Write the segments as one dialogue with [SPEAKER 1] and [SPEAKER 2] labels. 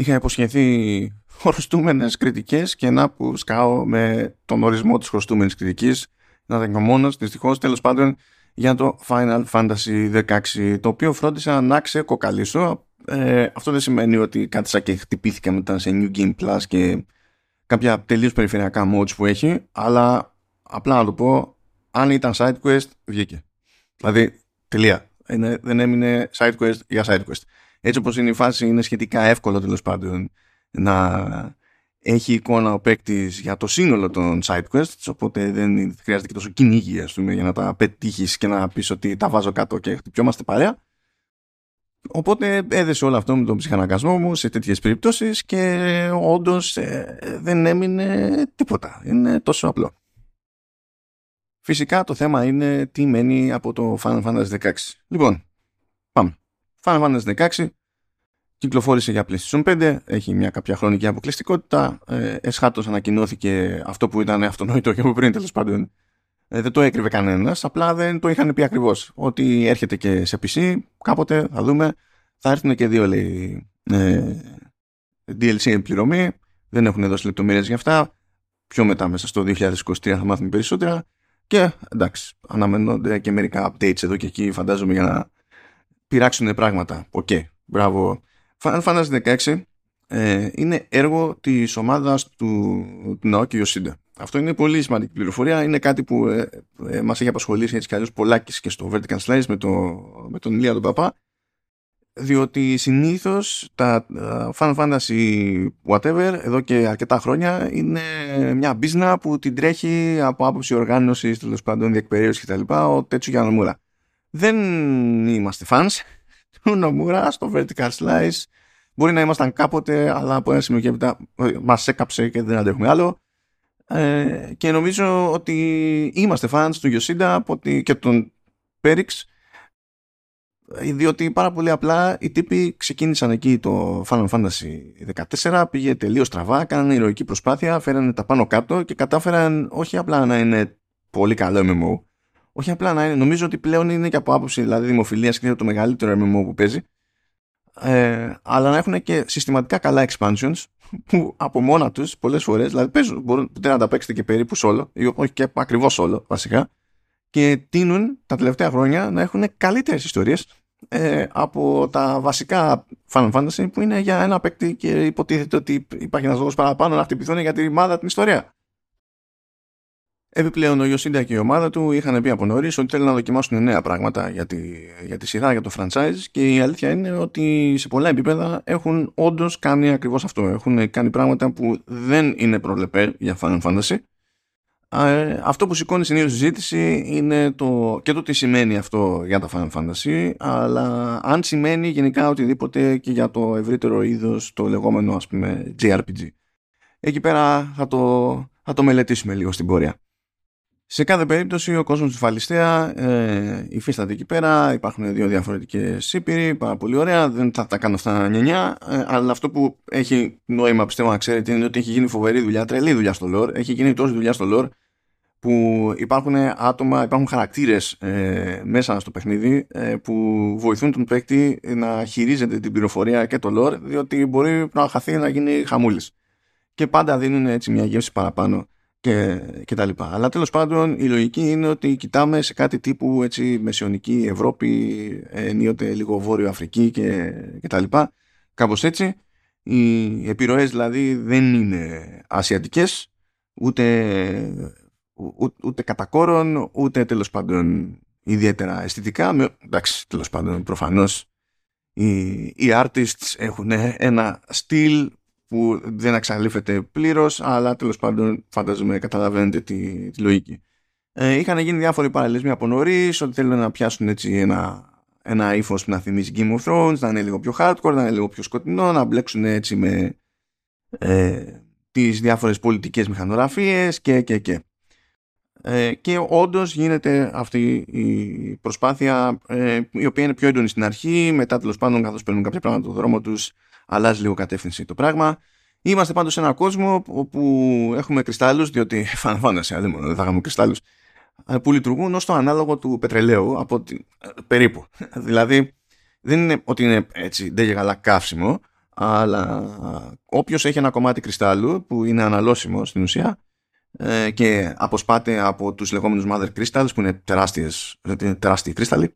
[SPEAKER 1] είχα υποσχεθεί χρωστούμενες κριτικές και να που σκάω με τον ορισμό της χρωστούμενης κριτικής. Να δεν είμαι μόνος δυστυχώς. Τέλος πάντων για το Final Fantasy 16 το οποίο φρόντισα να ξεκοκαλίσω ε, αυτό δεν σημαίνει ότι κάτισα και χτυπήθηκα μετά σε New Game Plus και κάποια τελείως περιφερειακά modes που έχει αλλά απλά να το πω αν ήταν side quest βγήκε. Δηλαδή τελεία. Είναι, δεν έμεινε side quest για side quest έτσι όπως είναι η φάση είναι σχετικά εύκολο τέλος πάντων να έχει εικόνα ο παίκτης για το σύνολο των side quests οπότε δεν χρειάζεται και τόσο κυνήγι ας πούμε, για να τα πετύχεις και να πεις ότι τα βάζω κάτω και χτυπιόμαστε παρέα Οπότε έδεσε όλο αυτό με τον ψυχαναγκασμό μου σε τέτοιες περιπτώσεις και όντως ε, δεν έμεινε τίποτα. Είναι τόσο απλό. Φυσικά το θέμα είναι τι μένει από το Final Fantasy 16. Λοιπόν, πάμε. Final Fantasy 16 κυκλοφόρησε για PlayStation 5, έχει μια κάποια χρονική αποκλειστικότητα. Ε, εσχάτως ανακοινώθηκε αυτό που ήταν αυτονόητο και από πριν τέλος πάντων. Ε, δεν το έκρυβε κανένας, απλά δεν το είχαν πει ακριβώς. Ότι έρχεται και σε PC, κάποτε θα δούμε. Θα έρθουν και δύο λέει, ε, DLC πληρωμή. Δεν έχουν δώσει λεπτομέρειες για αυτά. Πιο μετά, μέσα στο 2023, θα μάθουμε περισσότερα. Και εντάξει, αναμένονται και μερικά updates εδώ και εκεί, φαντάζομαι, για να πειράξουν πράγματα. OK, okay, μπράβο. Final Fantasy 16 ε, είναι έργο της ομάδας του, του Naoki Yoshida. Αυτό είναι πολύ σημαντική πληροφορία. Είναι κάτι που ε, ε, μας έχει απασχολήσει έτσι κι αλλιώς πολλάκις και στο Vertical Slice με, το, με τον Ηλία τον Παπά διότι συνήθως τα Final Fantasy whatever εδώ και αρκετά χρόνια είναι μια μπίζνα που την τρέχει από άποψη οργάνωσης τέλος πάντων διεκπαιρέωσης κτλ. ο Τέτσου για Νομούρα. Δεν είμαστε fans του Νομούρα στο Vertical Slice. Μπορεί να ήμασταν κάποτε, αλλά από ένα σημείο και έπειτα ε, μας έκαψε και δεν αντέχουμε άλλο. Ε, και νομίζω ότι είμαστε fans του Yoshida και τον Πέριξ διότι πάρα πολύ απλά οι τύποι ξεκίνησαν εκεί το Final Fantasy 14, πήγε τελείως στραβά, κάνανε ηρωική προσπάθεια, φέρανε τα πάνω κάτω και κατάφεραν όχι απλά να είναι πολύ καλό MMO, όχι απλά να είναι, νομίζω ότι πλέον είναι και από άποψη δηλαδή δημοφιλίας και το μεγαλύτερο MMO που παίζει, ε, αλλά να έχουν και συστηματικά καλά expansions που από μόνα τους πολλές φορές, δηλαδή παίζουν, μπορούν να τα παίξετε και περίπου solo, ή όχι και ακριβώς solo βασικά, και τίνουν τα τελευταία χρόνια να έχουν καλύτερες ιστορίες ε, από τα βασικά Final Fantasy που είναι για ένα παίκτη και υποτίθεται ότι υπάρχει ένας λόγος παραπάνω να χτυπηθούν για τη ρημάδα την ιστορία. Επιπλέον ο Ιωσίντα και η ομάδα του είχαν πει από νωρίς ότι θέλουν να δοκιμάσουν νέα πράγματα για τη, για τη σειρά, για το franchise και η αλήθεια είναι ότι σε πολλά επίπεδα έχουν όντως κάνει ακριβώς αυτό. Έχουν κάνει πράγματα που δεν είναι προβλεπέ για Final Fantasy ε, αυτό που σηκώνει συνήθως συζήτηση είναι το, και το τι σημαίνει αυτό για τα Final Fantasy, αλλά αν σημαίνει γενικά οτιδήποτε και για το ευρύτερο είδος, το λεγόμενο ας πούμε JRPG. Εκεί πέρα θα το, θα το μελετήσουμε λίγο στην πορεία. Σε κάθε περίπτωση ο κόσμος του Φαλιστέα ε, υφίσταται εκεί πέρα, υπάρχουν δύο διαφορετικές σύμπηροι, πάρα πολύ ωραία, δεν θα τα κάνω αυτά νιανιά, ε, αλλά αυτό που έχει νόημα πιστεύω να ξέρετε είναι ότι έχει γίνει φοβερή δουλειά, τρελή δουλειά στο lore, έχει γίνει τόση δουλειά στο lore που υπάρχουν άτομα, υπάρχουν χαρακτήρες ε, μέσα στο παιχνίδι ε, που βοηθούν τον παίκτη να χειρίζεται την πληροφορία και το lore διότι μπορεί να χαθεί να γίνει χαμούλης. Και πάντα δίνουν έτσι μια γεύση παραπάνω και, και τα λοιπά. Αλλά τέλος πάντων η λογική είναι ότι κοιτάμε σε κάτι τύπου έτσι μεσαιωνική Ευρώπη ενίοτε λίγο Βόρειο Αφρική και, και τα λοιπά κάπως έτσι οι επιρροές δηλαδή δεν είναι ασιατικές ούτε ούτε κατά κόρον, ούτε τέλος πάντων ιδιαίτερα αισθητικά. Με, εντάξει, τέλος πάντων προφανώς οι, οι artists έχουν ένα στυλ που δεν εξαλείφεται πλήρως, αλλά τέλος πάντων φαντάζομαι καταλαβαίνετε τη, τη λογική. Ε, είχαν γίνει διάφοροι παραλληλισμοί από νωρίς, ότι θέλουν να πιάσουν έτσι ένα, ένα ύφος που να θυμίζει Game of Thrones, να είναι λίγο πιο hardcore, να είναι λίγο πιο σκοτεινό, να μπλέξουν έτσι με ε, τις διάφορες πολιτικές μηχανογραφίες και και και. Ε, και όντως γίνεται αυτή η προσπάθεια ε, η οποία είναι πιο έντονη στην αρχή μετά τέλος πάντων καθώς παίρνουν κάποια πράγματα το δρόμο τους αλλάζει λίγο κατεύθυνση το πράγμα είμαστε πάντως σε έναν κόσμο όπου έχουμε κρυστάλλους διότι φαντάζεσαι δεν μόνο δεν θα είχαμε κρυστάλλους ε, που λειτουργούν ως το ανάλογο του πετρελαίου από τη, περίπου δηλαδή δεν είναι ότι είναι έτσι δεν καλά καύσιμο αλλά όποιος έχει ένα κομμάτι κρυστάλλου που είναι αναλώσιμο στην ουσία ε, και αποσπάται από τους λεγόμενους mother crystals που είναι τεράστιες, τεράστιοι κρύσταλλοι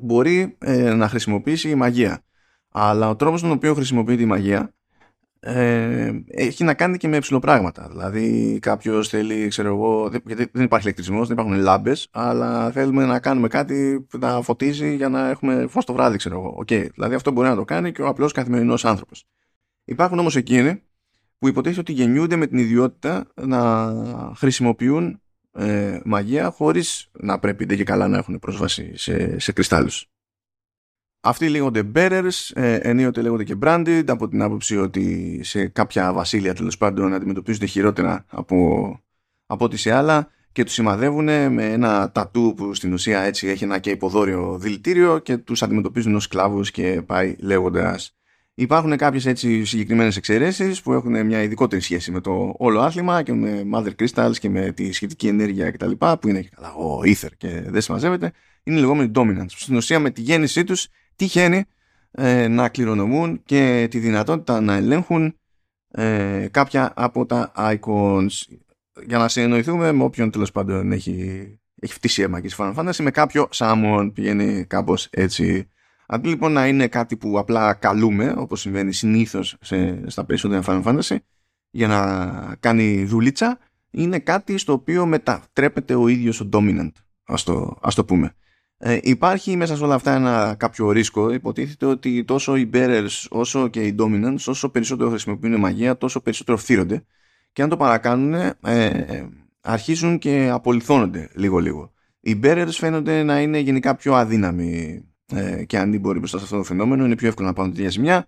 [SPEAKER 1] μπορεί ε, να χρησιμοποιήσει η μαγεία. Αλλά ο τρόπος με τον οποίο χρησιμοποιείται η μαγεία ε, έχει να κάνει και με πράγματα. Δηλαδή κάποιος θέλει, ξέρω εγώ, γιατί δεν υπάρχει ηλεκτρισμός, δεν υπάρχουν λάμπες, αλλά θέλουμε να κάνουμε κάτι που να φωτίζει για να έχουμε φως το βράδυ, ξέρω εγώ. Okay. Δηλαδή αυτό μπορεί να το κάνει και ο απλός καθημερινός άνθρωπος. Υπάρχουν όμως εκείνοι που υποτίθεται ότι γεννιούνται με την ιδιότητα να χρησιμοποιούν ε, μαγεία χωρίς να πρέπει και καλά να έχουν πρόσβαση σε, σε κρυστάλλους. Αυτοί λέγονται bearers, ε, ενίοτε λέγονται και branded από την άποψη ότι σε κάποια βασίλεια τέλος πάντων αντιμετωπίζονται χειρότερα από, από ό,τι σε άλλα και τους σημαδεύουν με ένα τατού που στην ουσία έτσι έχει ένα και υποδόριο δηλητήριο και τους αντιμετωπίζουν ως σκλάβους και πάει λέγοντας Υπάρχουν κάποιες έτσι συγκεκριμένες εξαιρέσεις που έχουν μια ειδικότερη σχέση με το όλο άθλημα και με Mother Crystals και με τη σχετική ενέργεια κτλ. που είναι καλά, ο Ether και δεν συμμαζεύεται. Είναι λεγόμενοι dominants. Στην ουσία με τη γέννησή τους τυχαίνει ε, να κληρονομούν και τη δυνατότητα να ελέγχουν ε, κάποια από τα icons για να συνεννοηθούμε με όποιον τέλος πάντων έχει, έχει φτύσει αίμα και στη Final Fantasy με κάποιο Summon πηγαίνει κάπως έτσι Αντί λοιπόν να είναι κάτι που απλά καλούμε, όπως συμβαίνει συνήθως σε, στα περισσότερα Final Fantasy, για να κάνει δουλίτσα, είναι κάτι στο οποίο μετατρέπεται ο ίδιος ο dominant, ας το, ας το πούμε. Ε, υπάρχει μέσα σε όλα αυτά ένα κάποιο ρίσκο. Υποτίθεται ότι τόσο οι bearers όσο και οι dominants, όσο περισσότερο χρησιμοποιούν μαγεία, τόσο περισσότερο φθύρονται. Και αν το παρακάνουν, ε, αρχίζουν και απολυθώνονται λίγο-λίγο. Οι bearers φαίνονται να είναι γενικά πιο αδύναμοι ε, και αντίμποροι μπροστά σε αυτό το φαινόμενο. Είναι πιο εύκολο να πάνε τη ζημιά.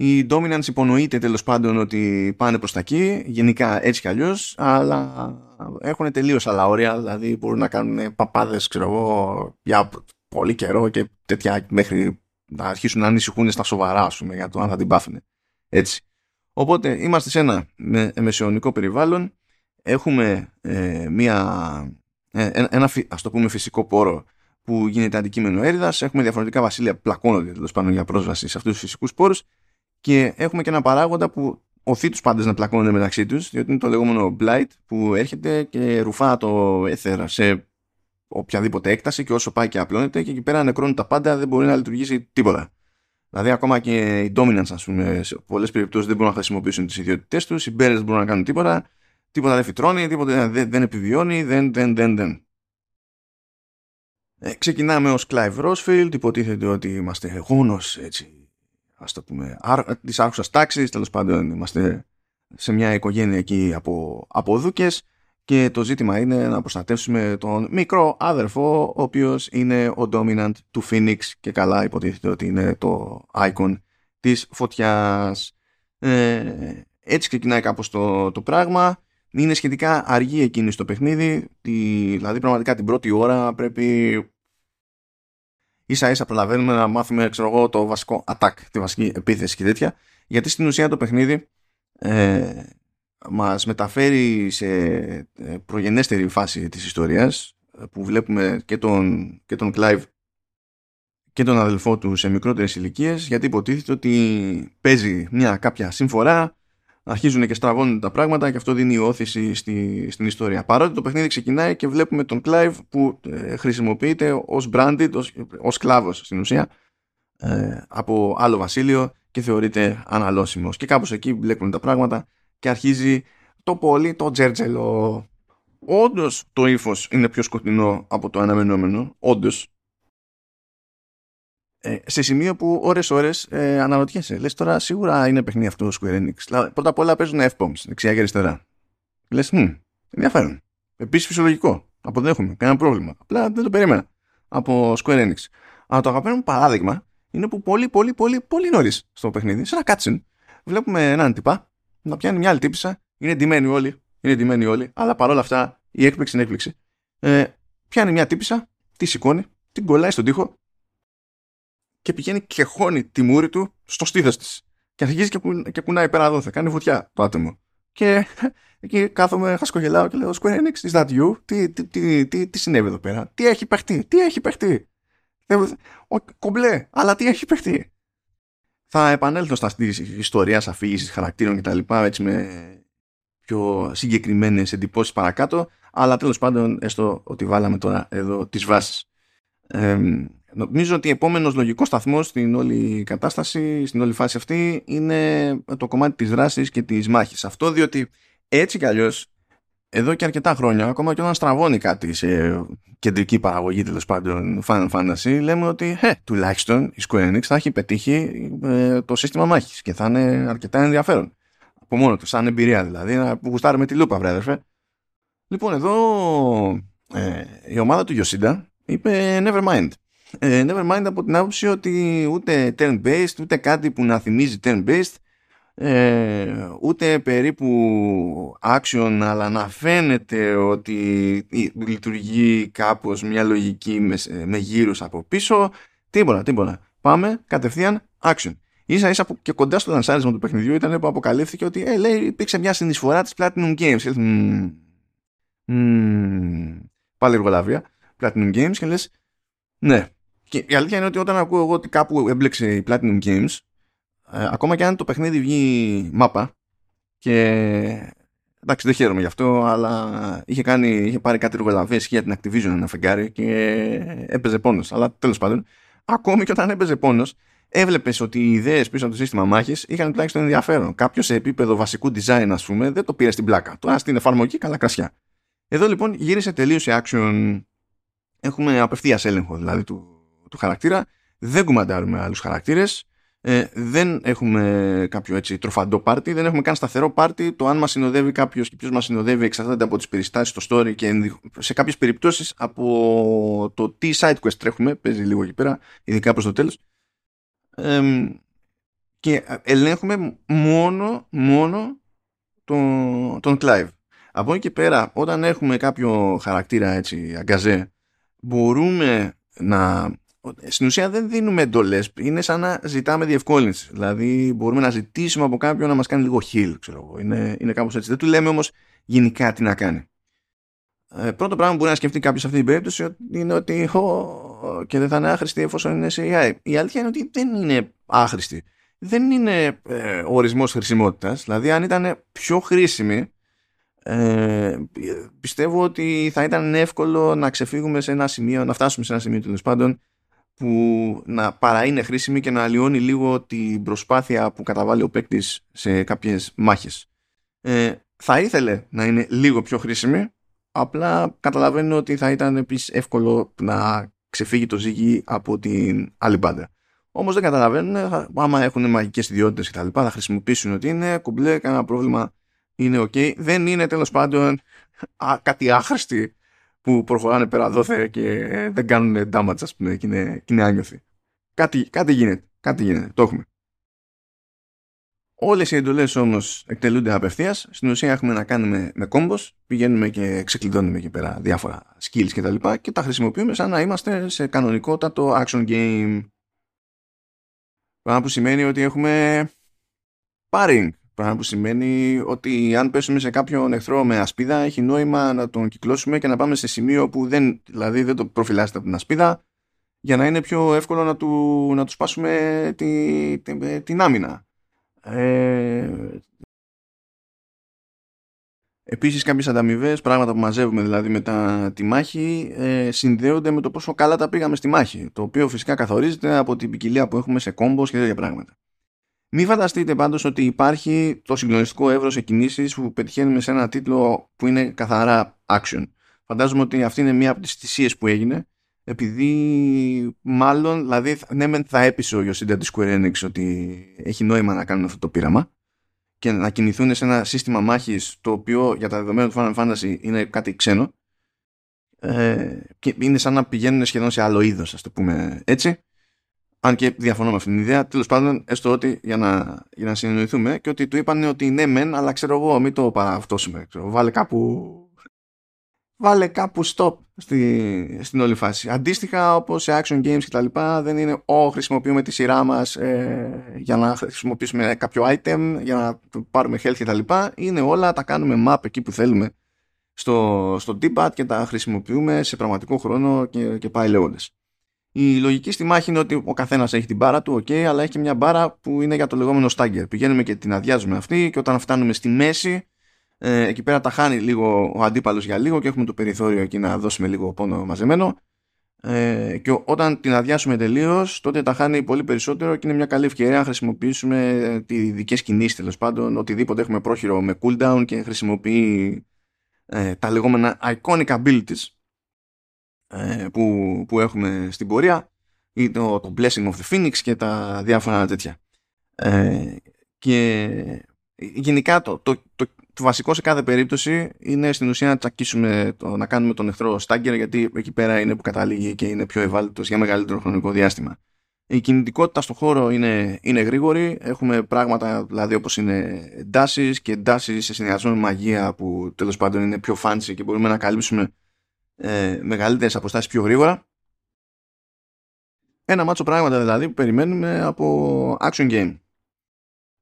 [SPEAKER 1] Οι dominants υπονοείται τέλος πάντων ότι πάνε προς τα εκεί, γενικά έτσι κι αλλιώς, αλλά έχουν τελείως άλλα όρια. Δηλαδή μπορούν να κάνουν παπάδες, ξέρω εγώ, για πολύ καιρό και τέτοια μέχρι να αρχίσουν να ανησυχούν στα σοβαρά, ας πούμε, για το αν θα την πάθουν. Έτσι. Οπότε είμαστε σε ένα μεσαιωνικό περιβάλλον. Έχουμε ε, μια, ε, ένα, ας το πούμε, φυσικό πόρο που γίνεται αντικείμενο έρηδας. Έχουμε διαφορετικά βασίλεια που πλακώνονται τέλος πάντων για πρόσβαση σε αυτούς τους φυσικούς πόρους. Και έχουμε και ένα παράγοντα που οθεί τους πάντες να πλακώνονται μεταξύ τους, διότι είναι το λεγόμενο blight που έρχεται και ρουφά το έθερα σε οποιαδήποτε έκταση και όσο πάει και απλώνεται και εκεί πέρα νεκρώνουν τα πάντα, δεν μπορεί να λειτουργήσει τίποτα. Δηλαδή, ακόμα και οι dominants, ας πούμε, σε πολλές περιπτώσεις δεν μπορούν να χρησιμοποιήσουν τις ιδιότητές τους, οι bearers μπορούν να κάνουν τίποτα, τίποτα δεν φυτρώνει, τίποτα δεν, δεν επιβιώνει, δεν, δεν, δεν, δεν. Ε, ξεκινάμε ως Clive Rosfield, υποτίθεται ότι είμαστε γόνος, έτσι, ας το πούμε, της άρχουσας τάξης, τέλος πάντων είμαστε σε μια οικογένεια εκεί από, από δούκες και το ζήτημα είναι να προστατεύσουμε τον μικρό άδερφο, ο οποίος είναι ο dominant του Phoenix και καλά υποτίθεται ότι είναι το icon της φωτιάς. Ε, έτσι ξεκινάει κάπως το, το πράγμα. Είναι σχετικά αργή εκείνη στο παιχνίδι, τη, δηλαδή πραγματικά την πρώτη ώρα πρέπει ίσα ίσα προλαβαίνουμε να μάθουμε ξέρω εγώ, το βασικό attack, τη βασική επίθεση και τέτοια, γιατί στην ουσία το παιχνίδι ε, μας μεταφέρει σε ε, προγενέστερη φάση της ιστορίας που βλέπουμε και τον, και τον Clive και τον αδελφό του σε μικρότερες ηλικίες, γιατί υποτίθεται ότι παίζει μια κάποια συμφορά αρχίζουν και στραβώνουν τα πράγματα και αυτό δίνει όθηση στη, στην ιστορία. Παρότι το παιχνίδι ξεκινάει και βλέπουμε τον Clive που ε, χρησιμοποιείται ως branded, ως, ως κλάβος στην ουσία ε, από άλλο βασίλειο και θεωρείται αναλώσιμος. Και κάπως εκεί βλέπουμε τα πράγματα και αρχίζει το πολύ το τζέρτζελο. Όντως το ύφος είναι πιο σκοτεινό από το αναμενόμενο, όντως ε, σε σημείο που ώρες-ώρες ε, αναρωτιέσαι. Λες τώρα σίγουρα είναι παιχνίδι αυτό Square Enix. Πρώτα απ' όλα παίζουν F-bombs δεξιά και αριστερά. Λες, hm, ενδιαφέρον. Επίσης φυσιολογικό. Αποδέχομαι. Κανένα πρόβλημα. Απλά δεν το περίμενα από Square Enix. Αλλά το αγαπημένο παράδειγμα είναι που πολύ πολύ πολύ πολύ νωρίς στο παιχνίδι, σε ένα cutscene, βλέπουμε έναν τυπά να πιάνει μια άλλη τύπησα. Είναι ντυμένοι όλοι. Είναι ντυμένοι όλοι. Αλλά παρόλα αυτά η έκπληξη είναι έκπληξη. Ε, πιάνει μια τύπησα, τη σηκώνει, την κολλάει στον τοίχο και πηγαίνει και χώνει τη μούρη του στο στήθος της. Και αρχίζει και, κου, και κουνάει πέρα εδώ, θα κάνει βουτιά το άτομο. Και εκεί κάθομαι, χασκογελάω και λέω Square Enix, is that you? Τι, τι, τι, τι, τι συνέβη εδώ πέρα, τι έχει παιχτεί, τι έχει παιχτεί; Ο, κομπλέ, αλλά τι έχει παιχτεί; Θα επανέλθω στα ιστορίας αφήγησης χαρακτήρων κτλ. έτσι με πιο συγκεκριμένες εντυπώσεις παρακάτω. Αλλά τέλος πάντων, έστω ότι βάλαμε τώρα εδώ τις βάσεις. Ε, νομίζω ότι επόμενος λογικός σταθμός στην όλη κατάσταση, στην όλη φάση αυτή είναι το κομμάτι της δράσης και της μάχης. Αυτό διότι έτσι κι αλλιώς εδώ και αρκετά χρόνια, ακόμα και όταν στραβώνει κάτι σε κεντρική παραγωγή τέλος πάντων Final Fantasy, λέμε ότι ε, τουλάχιστον η Square Enix θα έχει πετύχει ε, το σύστημα μάχης και θα είναι αρκετά ενδιαφέρον. Από μόνο του, σαν εμπειρία δηλαδή, να γουστάρουμε τη λούπα, βρε Λοιπόν, εδώ ε, η ομάδα του Yoshida είπε Nevermind. Ε, Nevermind από την άποψη ότι ούτε turn-based, ούτε κάτι που να θυμίζει turn-based, ε, ούτε περίπου action αλλά να φαίνεται ότι λειτουργεί κάπως μια λογική με, με γύρους από πίσω. Τίποτα, τίποτα. Πάμε κατευθείαν action. Ίσα ίσα που και κοντά στο λανσάρισμα του παιχνιδιού ήταν που αποκαλύφθηκε ότι ε, λέει, υπήρξε μια συνεισφορά της Platinum Games. Mm, mm, πάλι εργολαβία Platinum Games και λες ναι και η αλήθεια είναι ότι όταν ακούω εγώ ότι κάπου έμπλεξε η Platinum Games ε, ακόμα και αν το παιχνίδι βγει μάπα και εντάξει δεν χαίρομαι γι' αυτό αλλά είχε, κάνει, είχε πάρει κάτι ρογολαβές για την Activision ένα φεγγάρι και έπαιζε πόνος αλλά τέλος πάντων ακόμη και όταν έπαιζε πόνος έβλεπες ότι οι ιδέες πίσω από το σύστημα μάχης είχαν τουλάχιστον ενδιαφέρον. Κάποιος σε επίπεδο βασικού design, ας πούμε, δεν το πήρε στην πλάκα. Τώρα στην εφαρμογή, καλά κρασιά. Εδώ λοιπόν γύρισε τελείως σε action. Έχουμε απευθείας έλεγχο δηλαδή του, του χαρακτήρα. Δεν κουμαντάρουμε άλλους χαρακτήρες ε, δεν έχουμε κάποιο έτσι τροφαντό πάρτι, δεν έχουμε καν σταθερό πάρτι. Το αν μας συνοδεύει κάποιος και ποιος μας συνοδεύει εξαρτάται από τις περιστάσεις στο story και σε κάποιες περιπτώσεις από το τι side quest τρέχουμε. Παίζει λίγο εκεί πέρα, ειδικά προς το τέλος. Ε, και ελέγχουμε μόνο, μόνο τον, τον Clive. Από εκεί και πέρα, όταν έχουμε κάποιο χαρακτήρα έτσι αγκαζέ, μπορούμε να στην ουσία δεν δίνουμε εντολές. Είναι σαν να ζητάμε διευκόλυνση. Δηλαδή, μπορούμε να ζητήσουμε από κάποιον να μας κάνει λίγο heal, ξέρω εγώ. Είναι, είναι κάπως έτσι. Δεν του λέμε όμως γενικά τι να κάνει. Ε, πρώτο πράγμα που μπορεί να σκεφτεί κάποιος σε αυτή την περίπτωση είναι ότι ο, και δεν θα είναι άχρηστη εφόσον είναι σε AI. Η αλήθεια είναι ότι δεν είναι άχρηστη. Δεν είναι ε, ορισμός χρησιμότητας. Δηλαδή, αν ήταν πιο χρήσιμη, ε, πιστεύω ότι θα ήταν εύκολο να ξεφύγουμε σε ένα σημείο, να φτάσουμε σε ένα σημείο τέλος πάντων που να παρά είναι χρήσιμη και να αλλοιώνει λίγο την προσπάθεια που καταβάλει ο παίκτης σε κάποιες μάχες. Ε, θα ήθελε να είναι λίγο πιο χρήσιμη, απλά καταλαβαίνω ότι θα ήταν επίσης εύκολο να ξεφύγει το ζύγι από την άλλη μπάντα. Όμως δεν καταλαβαίνουν, άμα έχουν μαγικές ιδιότητες και τα λοιπά, θα χρησιμοποιήσουν ότι είναι κουμπλέ, κανένα πρόβλημα, είναι ok. Δεν είναι τέλος πάντων α, κάτι άχρηστη που προχωράνε πέρα δόθε και δεν κάνουν damage ας πούμε και είναι, και είναι άνιωθοι. Κάτι, κάτι γίνεται, κάτι γίνεται, το έχουμε. Όλες οι εντολές όμως εκτελούνται απευθείας. Στην ουσία έχουμε να κάνουμε με κόμπος. Πηγαίνουμε και ξεκλειδώνουμε εκεί πέρα διάφορα skills κτλ. Και, και τα χρησιμοποιούμε σαν να είμαστε σε κανονικότατο action game. Πράγμα που σημαίνει ότι έχουμε paring. Πράγμα που σημαίνει ότι αν πέσουμε σε κάποιον εχθρό με ασπίδα, έχει νόημα να τον κυκλώσουμε και να πάμε σε σημείο που δεν, δηλαδή δεν το προφυλάσσεται από την ασπίδα, για να είναι πιο εύκολο να του, να του σπάσουμε τη, τη, την άμυνα. Ε, Επίσης κάποιες ανταμοιβές, πράγματα που μαζεύουμε δηλαδή μετά τη μάχη ε, συνδέονται με το πόσο καλά τα πήγαμε στη μάχη το οποίο φυσικά καθορίζεται από την ποικιλία που έχουμε σε κόμπος και τέτοια πράγματα. Μην φανταστείτε πάντως ότι υπάρχει το συγκλονιστικό εύρος εκκινήσεις που πετυχαίνουμε σε ένα τίτλο που είναι καθαρά action. Φαντάζομαι ότι αυτή είναι μία από τις θυσίες που έγινε επειδή μάλλον, δηλαδή ναι θα έπεισε ο Yoshida της Square Enix ότι έχει νόημα να κάνουν αυτό το πείραμα και να κινηθούν σε ένα σύστημα μάχης το οποίο για τα δεδομένα του Final Fantasy είναι κάτι ξένο ε, και είναι σαν να πηγαίνουν σχεδόν σε άλλο είδος ας το πούμε έτσι αν και διαφωνώ με αυτήν την ιδέα, τέλος πάντων, έστω ότι για να, για να συνεννοηθούμε και ότι του είπαν ότι ναι, μεν, αλλά ξέρω εγώ, μην το παραυτώσουμε. Ξέρω, βάλε κάπου. Βάλε κάπου stop στη, στην όλη φάση. Αντίστοιχα, όπως σε action games και τα λοιπά, δεν είναι ό, χρησιμοποιούμε τη σειρά μας ε, για να χρησιμοποιήσουμε κάποιο item, για να πάρουμε health και τα λοιπά. Είναι όλα, τα κάνουμε map εκεί που θέλουμε στο, στο D-pad και τα χρησιμοποιούμε σε πραγματικό χρόνο και, και πάει λέγοντας. Η λογική στη μάχη είναι ότι ο καθένας έχει την μπάρα του, OK, αλλά έχει και μια μπάρα που είναι για το λεγόμενο στάγκερ. Πηγαίνουμε και την αδειάζουμε αυτή και όταν φτάνουμε στη μέση, ε, εκεί πέρα τα χάνει λίγο ο αντίπαλος για λίγο και έχουμε το περιθώριο εκεί να δώσουμε λίγο πόνο μαζεμένο. Ε, και όταν την αδειάσουμε τελείως, τότε τα χάνει πολύ περισσότερο και είναι μια καλή ευκαιρία να χρησιμοποιήσουμε τι ειδικέ κινήσεις τέλος πάντων, οτιδήποτε έχουμε πρόχειρο με cooldown και χρησιμοποιεί ε, τα λεγόμενα iconic abilities ε, που, που έχουμε στην πορεία ή το, το Blessing of the Phoenix και τα διάφορα τέτοια. Ε, και γενικά το, το, το, το, βασικό σε κάθε περίπτωση είναι στην ουσία να τσακίσουμε, το, να κάνουμε τον εχθρό στάγκερ γιατί εκεί πέρα είναι που καταλήγει και είναι πιο ευάλωτος για μεγαλύτερο χρονικό διάστημα. Η κινητικότητα στο χώρο είναι, είναι γρήγορη. Έχουμε πράγματα δηλαδή όπως είναι ντάσεις και ντάσεις σε συνδυασμό με μαγεία που τέλος πάντων είναι πιο fancy και μπορούμε να καλύψουμε ε, μεγαλύτερες αποστάσεις πιο γρήγορα. Ένα μάτσο πράγματα δηλαδή που περιμένουμε από action game.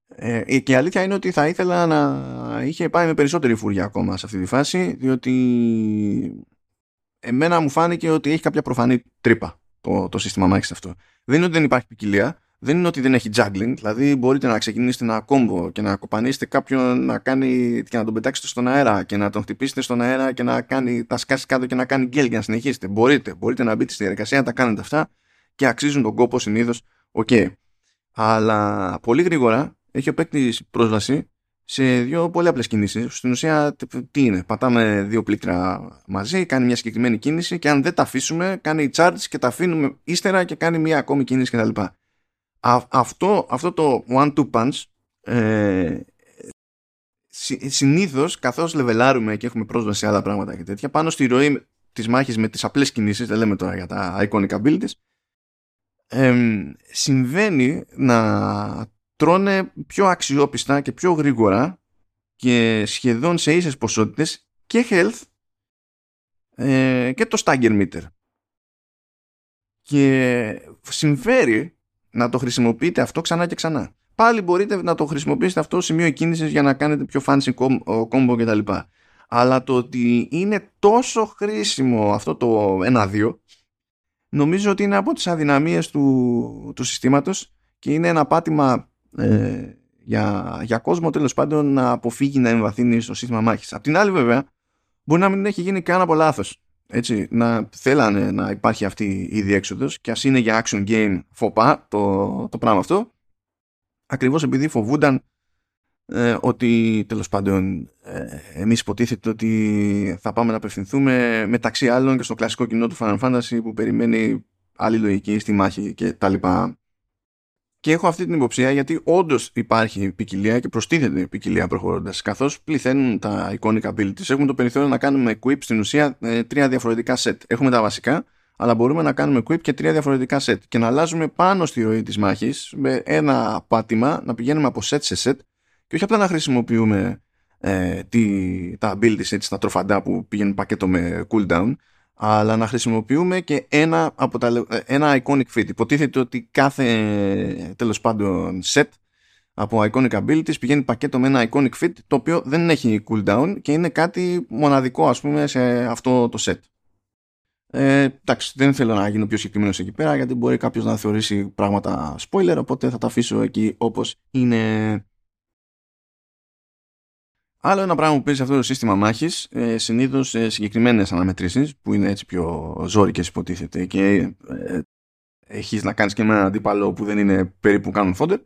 [SPEAKER 1] Ε, και η αλήθεια είναι ότι θα ήθελα να είχε πάει με περισσότερη φούρια ακόμα σε αυτή τη φάση διότι εμένα μου φάνηκε ότι έχει κάποια προφανή τρύπα το, το σύστημα μάχης αυτό. Δεν είναι ότι δεν υπάρχει ποικιλία, δεν είναι ότι δεν έχει juggling, δηλαδή μπορείτε να ξεκινήσετε ένα κόμπο και να κοπανίσετε κάποιον να κάνει, και να τον πετάξετε στον αέρα και να τον χτυπήσετε στον αέρα και να κάνει, τα σκάσει κάτω και να κάνει γκέλ για να συνεχίσετε. Μπορείτε, μπορείτε να μπείτε στη διαδικασία να τα κάνετε αυτά και αξίζουν τον κόπο συνήθως. OK. Okay. Αλλά πολύ γρήγορα έχει ο παίκτης πρόσβαση σε δύο πολύ απλές κινήσεις. Στην ουσία, τι είναι, πατάμε δύο πλήκτρα μαζί, κάνει μια συγκεκριμένη κίνηση και αν δεν τα αφήσουμε, κάνει charge και τα αφήνουμε ύστερα και κάνει μια ακόμη κίνηση κτλ αυτό, αυτό το one-two punch ε, συνήθως καθώς λεβελάρουμε και έχουμε πρόσβαση σε άλλα πράγματα και τέτοια πάνω στη ροή της μάχης με τις απλές κινήσεις δεν λέμε τώρα για τα iconic abilities ε, συμβαίνει να τρώνε πιο αξιόπιστα και πιο γρήγορα και σχεδόν σε ίσες ποσότητες και health ε, και το stagger meter. Και συμφέρει να το χρησιμοποιείτε αυτό ξανά και ξανά. Πάλι μπορείτε να το χρησιμοποιήσετε αυτό σημείο κίνησης για να κάνετε πιο fancy combo κτλ. Αλλά το ότι είναι τόσο χρήσιμο αυτό το 1-2 νομίζω ότι είναι από τις αδυναμίες του, του συστήματος και είναι ένα πάτημα ε, για, για κόσμο τέλος πάντων να αποφύγει να εμβαθύνει στο σύστημα μάχης. Απ' την άλλη βέβαια μπορεί να μην έχει γίνει καν από λάθος έτσι, να θέλανε να υπάρχει αυτή η διέξοδος και ας είναι για action game φοπά το, το πράγμα αυτό. Ακριβώς επειδή φοβούνταν ε, ότι τέλος πάντων ε, εμείς υποτίθεται ότι θα πάμε να απευθυνθούμε μεταξύ άλλων και στο κλασικό κοινό του Final Fantasy που περιμένει άλλη λογική στη μάχη και τα λοιπά και έχω αυτή την υποψία γιατί όντως υπάρχει ποικιλία και προστίθεται ποικιλία προχωρώντας. Καθώς πληθαίνουν τα iconic abilities, έχουμε το περιθώριο να κάνουμε equip στην ουσία ε, τρία διαφορετικά set. Έχουμε τα βασικά, αλλά μπορούμε να κάνουμε equip και τρία διαφορετικά set. Και να αλλάζουμε πάνω στη ροή της μάχης με ένα πάτημα να πηγαίνουμε από set σε set και όχι απλά να χρησιμοποιούμε ε, τι, τα abilities έτσι, τα τροφαντά που πηγαίνουν πακέτο με cooldown αλλά να χρησιμοποιούμε και ένα, από τα, ένα iconic fit. Υποτίθεται ότι κάθε τέλος πάντων set από iconic abilities πηγαίνει πακέτο με ένα iconic fit το οποίο δεν έχει cooldown και είναι κάτι μοναδικό ας πούμε σε αυτό το set. Ε, εντάξει, δεν θέλω να γίνω πιο συγκεκριμένος εκεί πέρα γιατί μπορεί κάποιος να θεωρήσει πράγματα spoiler οπότε θα τα αφήσω εκεί όπως είναι. Άλλο ένα πράγμα που παίζει αυτό το σύστημα μάχης, ε, συνήθως σε συγκεκριμένες αναμετρήσεις, που είναι έτσι πιο ζώρικες υποτίθεται και ε, έχεις να κάνεις και με έναν αντίπαλο που δεν είναι περίπου κάνουν φόντερ,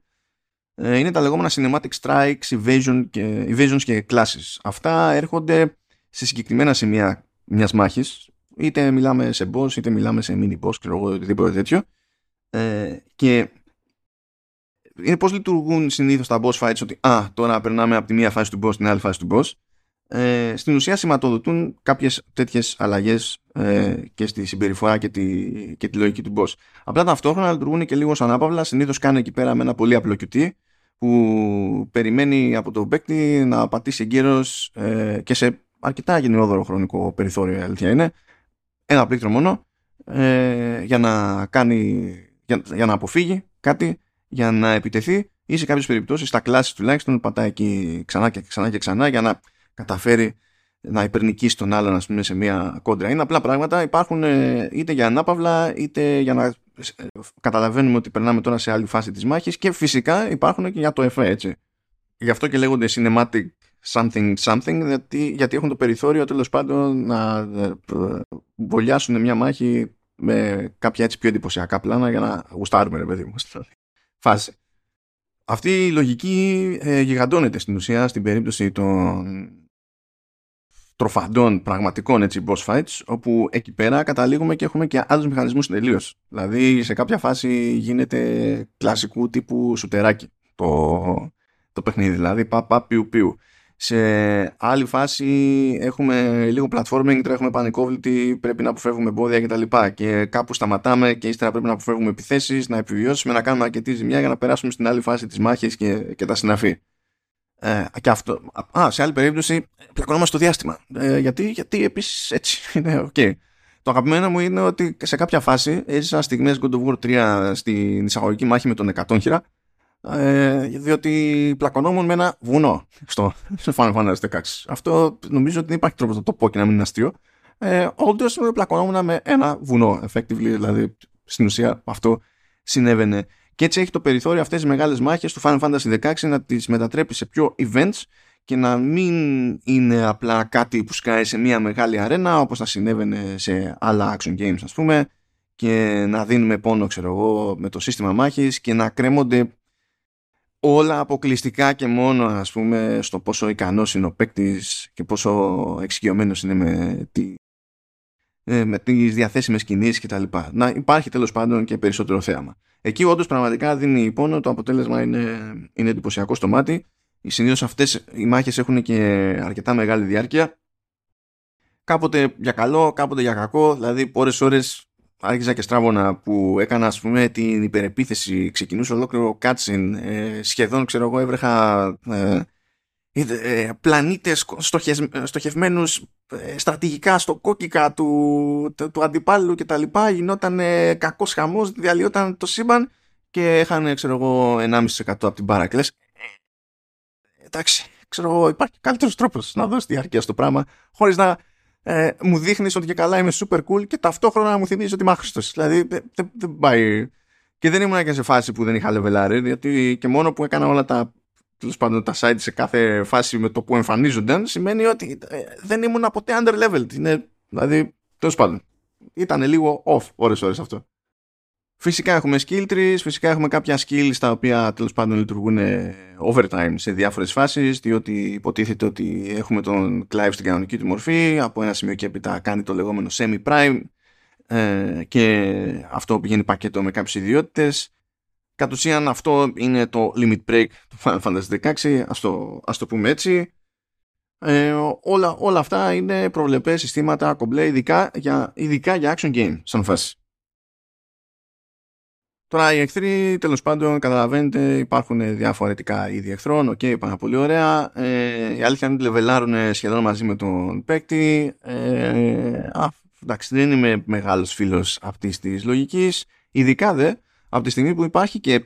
[SPEAKER 1] ε, είναι τα λεγόμενα cinematic strikes, evasion και, evasions και classes. Αυτά έρχονται σε συγκεκριμένα σημεία μιας μάχης, είτε μιλάμε σε boss, είτε μιλάμε σε mini boss, ξέρω εγώ, οτιδήποτε τέτοιο. Ε, και είναι πώς λειτουργούν συνήθως τα boss fights ότι α, τώρα περνάμε από τη μία φάση του boss στην άλλη φάση του boss. Ε, στην ουσία σηματοδοτούν κάποιες τέτοιες αλλαγές ε, και στη συμπεριφορά και τη, και τη λογική του boss. Απλά ταυτόχρονα λειτουργούν και λίγο σαν άπαυλα, συνήθως κάνει εκεί πέρα με ένα πολύ απλό QT που περιμένει από τον παίκτη να πατήσει εγκαίρως ε, και σε αρκετά γενναιόδωρο χρονικό περιθώριο η αλήθεια είναι. Ένα πλήκτρο μόνο ε, για να κάνει για, για να αποφύγει κάτι για να επιτεθεί ή σε κάποιες περιπτώσεις στα κλάσει τουλάχιστον πατάει εκεί ξανά και ξανά και ξανά για να καταφέρει να υπερνικήσει τον άλλον ας πούμε, σε μια κόντρα. Είναι απλά πράγματα, υπάρχουν ε, είτε για ανάπαυλα είτε για να ε, καταλαβαίνουμε ότι περνάμε τώρα σε άλλη φάση της μάχης και φυσικά υπάρχουν και για το εφέ έτσι. Γι' αυτό και λέγονται cinematic something something γιατί, γιατί έχουν το περιθώριο τέλος πάντων να ε, βολιάσουν μια μάχη με κάποια έτσι πιο εντυπωσιακά πλάνα για να γουστάρουμε ρε παιδί μου φάση. Αυτή η λογική ε, γιγαντώνεται στην ουσία στην περίπτωση των τροφαντών πραγματικών έτσι boss fights όπου εκεί πέρα καταλήγουμε και έχουμε και άλλους μηχανισμούς τελείως. Δηλαδή σε κάποια φάση γίνεται κλασικού τύπου σουτεράκι το, το παιχνίδι δηλαδή πα πα πιου πιου σε άλλη φάση έχουμε λίγο platforming, τρέχουμε πανικόβλητη, πρέπει να αποφεύγουμε εμπόδια κτλ. Και, και κάπου σταματάμε και ύστερα πρέπει να αποφεύγουμε επιθέσεις, να επιβιώσουμε, να κάνουμε αρκετή ζημιά για να περάσουμε στην άλλη φάση της μάχης και, και τα συναφή. Ε, και αυτό. Α, σε άλλη περίπτωση πλακωνόμαστε στο διάστημα. Ε, γιατί, γιατί επίσης έτσι είναι okay. Το αγαπημένο μου είναι ότι σε κάποια φάση έζησα στιγμές God of War 3 στην εισαγωγική μάχη με τον 100 χειρα ε, διότι πλακωνόμουν με ένα βουνό στο, στο Final Fantasy 16. Αυτό νομίζω ότι δεν υπάρχει τρόπος να το πω και να μην είναι αστείο. Ε, Όντως πλακωνόμουν με ένα βουνό, effectively, δηλαδή στην ουσία αυτό συνέβαινε. Και έτσι έχει το περιθώριο αυτές τις μεγάλες μάχες του Final Fantasy 16 να τις μετατρέπει σε πιο events και να μην είναι απλά κάτι που σκάει σε μια μεγάλη αρένα όπως θα συνέβαινε σε άλλα action games ας πούμε και να δίνουμε πόνο ξέρω εγώ με το σύστημα μάχης και να κρέμονται όλα αποκλειστικά και μόνο ας πούμε στο πόσο ικανός είναι ο παίκτης και πόσο εξοικειωμένος είναι με, τη, ε, με τις διαθέσιμες κινήσεις κτλ. Να υπάρχει τέλος πάντων και περισσότερο θέαμα. Εκεί όντως πραγματικά δίνει πόνο, το αποτέλεσμα είναι, είναι εντυπωσιακό στο μάτι. Συνήθως αυτές οι μάχες έχουν και αρκετά μεγάλη διάρκεια. Κάποτε για καλό, κάποτε για κακό, δηλαδή ώρες ώρες άρχιζα και στράβωνα που έκανα ας πούμε την υπερεπίθεση. Ξεκινούσε ολόκληρο κάτσιν ε, σχεδόν ξέρω εγώ έβρεχα ε, ε, πλανήτες στοχευμένους ε, στρατηγικά στο κόκκικα του, του, του αντιπάλου και τα λοιπά. Γινόταν ε, κακός χαμός διαλυόταν το σύμπαν και έχανε ξέρω εγώ 1,5% από την μπάρα και λες εντάξει ξέρω εγώ υπάρχει καλύτερος τρόπος να δώσεις διάρκεια στο πράγμα χωρίς να ε, μου δείχνεις ότι και καλά είμαι super cool και ταυτόχρονα μου θυμίζεις ότι είμαι άχρηστος. Δηλαδή δεν, δεν, πάει. Και δεν ήμουν και σε φάση που δεν είχα λεβελάρει, γιατί και μόνο που έκανα όλα τα τέλος πάντων τα site σε κάθε φάση με το που εμφανίζονταν, σημαίνει ότι ε, δεν ήμουν ποτέ under level. Είναι, δηλαδή, τέλος πάντων, ήταν λίγο off ώρες-ώρες αυτό. Φυσικά έχουμε skill trees, φυσικά έχουμε κάποια skills τα οποία τέλος πάντων λειτουργούν overtime σε διάφορες φάσεις διότι υποτίθεται ότι έχουμε τον Clive στην κανονική του μορφή από ένα σημείο και έπειτα κάνει το λεγόμενο semi-prime ε, και αυτό πηγαίνει πακέτο με κάποιες ιδιότητες. Κατ' ουσίαν αυτό είναι το limit break του Final Fantasy 16 ας το, ας το πούμε έτσι. Ε, όλα, όλα αυτά είναι προβλεπές συστήματα κομπλέ ειδικά για, ειδικά για action game σαν φάση Τώρα οι εχθροί τέλος πάντων καταλαβαίνετε υπάρχουν διαφορετικά είδη εχθρών. OK, okay, πάρα πολύ ωραία. Ε, η αλήθεια είναι ότι λεβελάρουν σχεδόν μαζί με τον παίκτη. Ε, α, εντάξει, δεν είμαι μεγάλος φίλος αυτής της λογικής. Ειδικά δε από τη στιγμή που υπάρχει και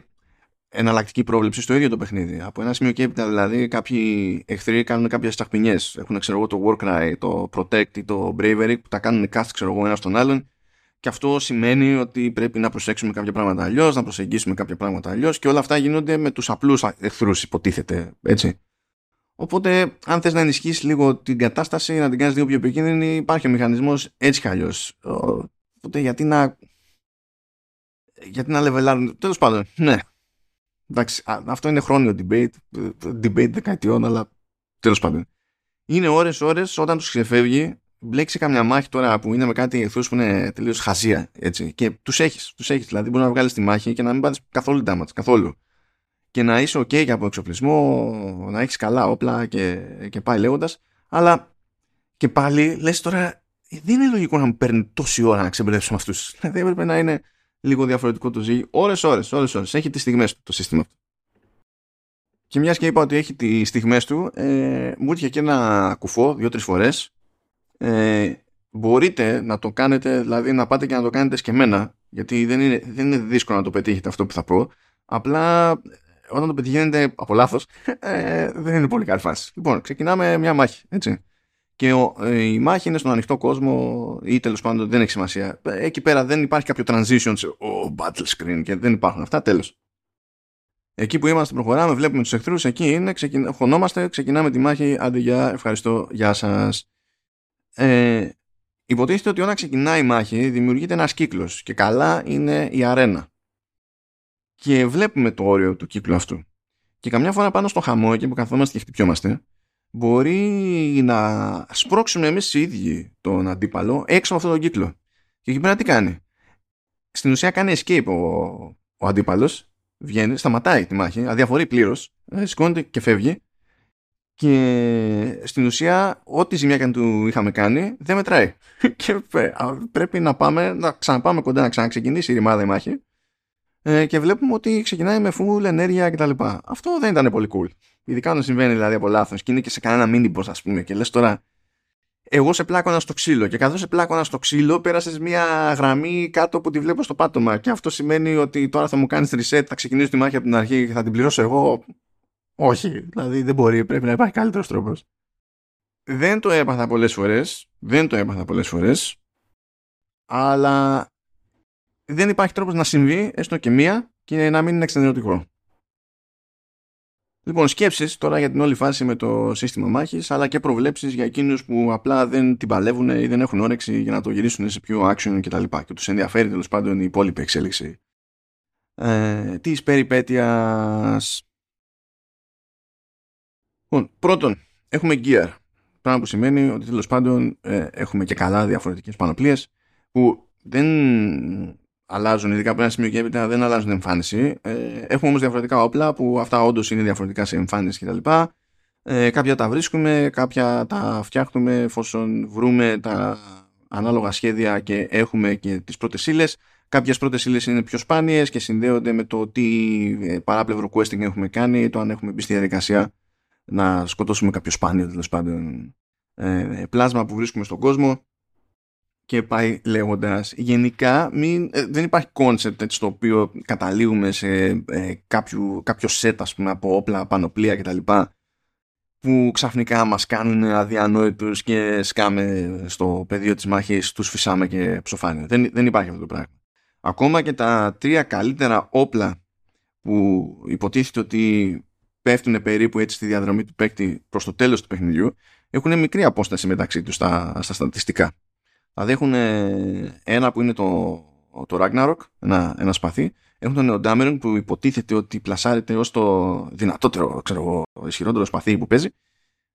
[SPEAKER 1] εναλλακτική πρόβλεψη στο ίδιο το παιχνίδι. Από ένα σημείο και έπειτα δηλαδή κάποιοι εχθροί κάνουν κάποιες τσαχπινιές. Έχουν ξέρω εγώ το Warcry, το Protect ή το Bravery που τα κάνουν cast ξέρω εγώ ένας στον άλλον και αυτό σημαίνει ότι πρέπει να προσέξουμε κάποια πράγματα αλλιώς, να προσεγγίσουμε κάποια πράγματα αλλιώς και όλα αυτά γίνονται με τους απλούς εχθρούς, υποτίθεται. Έτσι. Οπότε, αν θες να ενισχύσεις λίγο την κατάσταση, να την κάνεις λίγο πιο επικίνδυνη, υπάρχει ο μηχανισμός έτσι κι αλλιώς. Οπότε, γιατί να. Γιατί να λεβελάρουν. Τέλος πάντων, ναι. Εντάξει, αυτό είναι χρόνιο debate. Debate δεκαετιών, αλλά τέλος πάντων. Είναι ώρες-ώρες όταν τους ξεφεύγει μπλέξει καμιά μάχη τώρα που είναι με κάτι εχθρούς που είναι τελείως χαζία. Έτσι, και τους έχεις. Τους έχεις, δηλαδή, μπορείς να βγάλεις τη μάχη και να μην πάρεις καθόλου damage. Καθόλου. Και να είσαι OK για από εξοπλισμό, να έχεις καλά όπλα και, και πάει λέγοντας. Αλλά και πάλι λες τώρα, δεν είναι λογικό να μου παίρνει τόση ώρα να ξεμπερδέψω με αυτούς. Δηλαδή έπρεπε να είναι λίγο διαφορετικό το ζύγι. Ωρε ώρες, ώρες, ώρες. Έχει τις στιγμές του το σύστημα αυτό. Και μιας και είπα ότι έχει τις στιγμές του, ε, μου είχε και ένα κουφό δύο-τρεις φορές ε, μπορείτε να το κάνετε, δηλαδή να πάτε και να το κάνετε σκεμμένα, γιατί δεν είναι, δεν είναι δύσκολο να το πετύχετε αυτό που θα πω. Απλά όταν το πετυχαίνετε από λάθος, ε, δεν είναι πολύ καλή φάση. Λοιπόν, ξεκινάμε μια μάχη. Έτσι. και ο, ε, η μάχη είναι στον ανοιχτό κόσμο ή τέλος πάντων δεν έχει σημασία. Εκεί πέρα δεν υπάρχει κάποιο transition σε oh, battle screen και δεν υπάρχουν αυτά. Τέλος. Εκεί που είμαστε, προχωράμε, βλέπουμε τους εχθρούς. Εκεί είναι, ξεκινα... χωνόμαστε, ξεκινάμε τη μάχη. Άντε, για ευχαριστώ, γεια σας. Ε, υποτίθεται ότι όταν ξεκινάει η μάχη δημιουργείται ένας κύκλος και καλά είναι η αρένα. Και βλέπουμε το όριο του κύκλου αυτού. Και καμιά φορά πάνω στο χαμό, εκεί που καθόμαστε και χτυπιόμαστε, μπορεί να σπρώξουμε εμείς οι ίδιοι τον αντίπαλο έξω από αυτόν τον κύκλο. Και εκεί πέρα τι κάνει; Στην ουσία κάνει escape ο, ο αντίπαλος, βγαίνει, σταματάει τη μάχη, αδιαφορεί πλήρως, ε, σηκώνεται και φεύγει. Και στην ουσία, ό,τι ζημιά και αν του είχαμε κάνει, δεν μετράει. και πρέπει να πάμε, να ξαναπάμε κοντά, να ξαναξεκινήσει η ρημάδα η μάχη. Ε, και βλέπουμε ότι ξεκινάει με full ενέργεια κτλ. Αυτό δεν ήταν πολύ cool. Ειδικά όταν συμβαίνει δηλαδή από λάθος και είναι και σε κανένα μήνυμπο, ας πούμε, και λες τώρα. Εγώ σε πλάκωνα στο ξύλο και καθώς σε πλάκωνα στο ξύλο πέρασες μια γραμμή κάτω που τη βλέπω στο πάτωμα και αυτό σημαίνει ότι τώρα θα μου κάνεις reset, θα ξεκινήσω τη μάχη από την αρχή και θα την πληρώσω εγώ. Όχι, δηλαδή δεν μπορεί, πρέπει να υπάρχει καλύτερος τρόπος. Δεν το έπαθα πολλές φορές. Δεν το έπαθα πολλές φορές. Αλλά δεν υπάρχει τρόπος να συμβεί έστω και μία και να μην είναι εξενερωτικό. Λοιπόν, σκέψεις τώρα για την όλη φάση με το σύστημα μάχης, αλλά και προβλέψεις για εκείνους που απλά δεν την παλεύουν ή δεν έχουν όρεξη για να το γυρίσουν σε πιο action κτλ. Και, και τους ενδιαφέρει τέλος πάντων η υπόλοιπη εξέλιξη ε, της περιπέτειας. Λοιπόν, πρώτον, έχουμε gear. Πράγμα που σημαίνει ότι τέλος πάντων ε, έχουμε και καλά διαφορετικές πανοπλίες που δεν αλλάζουν, ειδικά από ένα σημείο και έπειτα δεν αλλάζουν εμφάνιση. Ε, έχουμε όμως διαφορετικά όπλα που αυτά όντως είναι διαφορετικά σε εμφάνιση κτλ. Ε, κάποια τα βρίσκουμε, κάποια τα φτιάχνουμε εφόσον βρούμε τα ανάλογα σχέδια και έχουμε και τις πρώτες ύλες. Κάποιες πρώτες ύλες είναι πιο σπάνιες και συνδέονται με το τι ε, παράπλευρο questing έχουμε κάνει, το αν έχουμε μπει στη διαδικασία να σκοτώσουμε κάποιο σπάνιο τέλος πάντων ε, πλάσμα που βρίσκουμε στον κόσμο. Και πάει λέγοντας γενικά μην, ε, δεν υπάρχει κόνσεπτ στο οποίο καταλήγουμε σε ε, κάποιο, κάποιο σετ ας πούμε από όπλα, πανοπλία κτλ που ξαφνικά μας κάνουν αδιανόητους και σκάμε στο πεδίο της μάχης τους φυσάμε και ψοφάνε. Δεν, δεν υπάρχει αυτό το πράγμα. Ακόμα και τα τρία καλύτερα όπλα που υποτίθεται ότι πέφτουν περίπου έτσι στη διαδρομή του παίκτη προς το τέλος του παιχνιδιού έχουν μικρή απόσταση μεταξύ τους στα, στα στατιστικά Δηλαδή έχουν ένα που είναι το, το Ragnarok, ένα, ένα σπαθί. Έχουν τον Neodameron που υποτίθεται ότι πλασάρεται ως το δυνατότερο, ξέρω εγώ, ισχυρότερο σπαθί που παίζει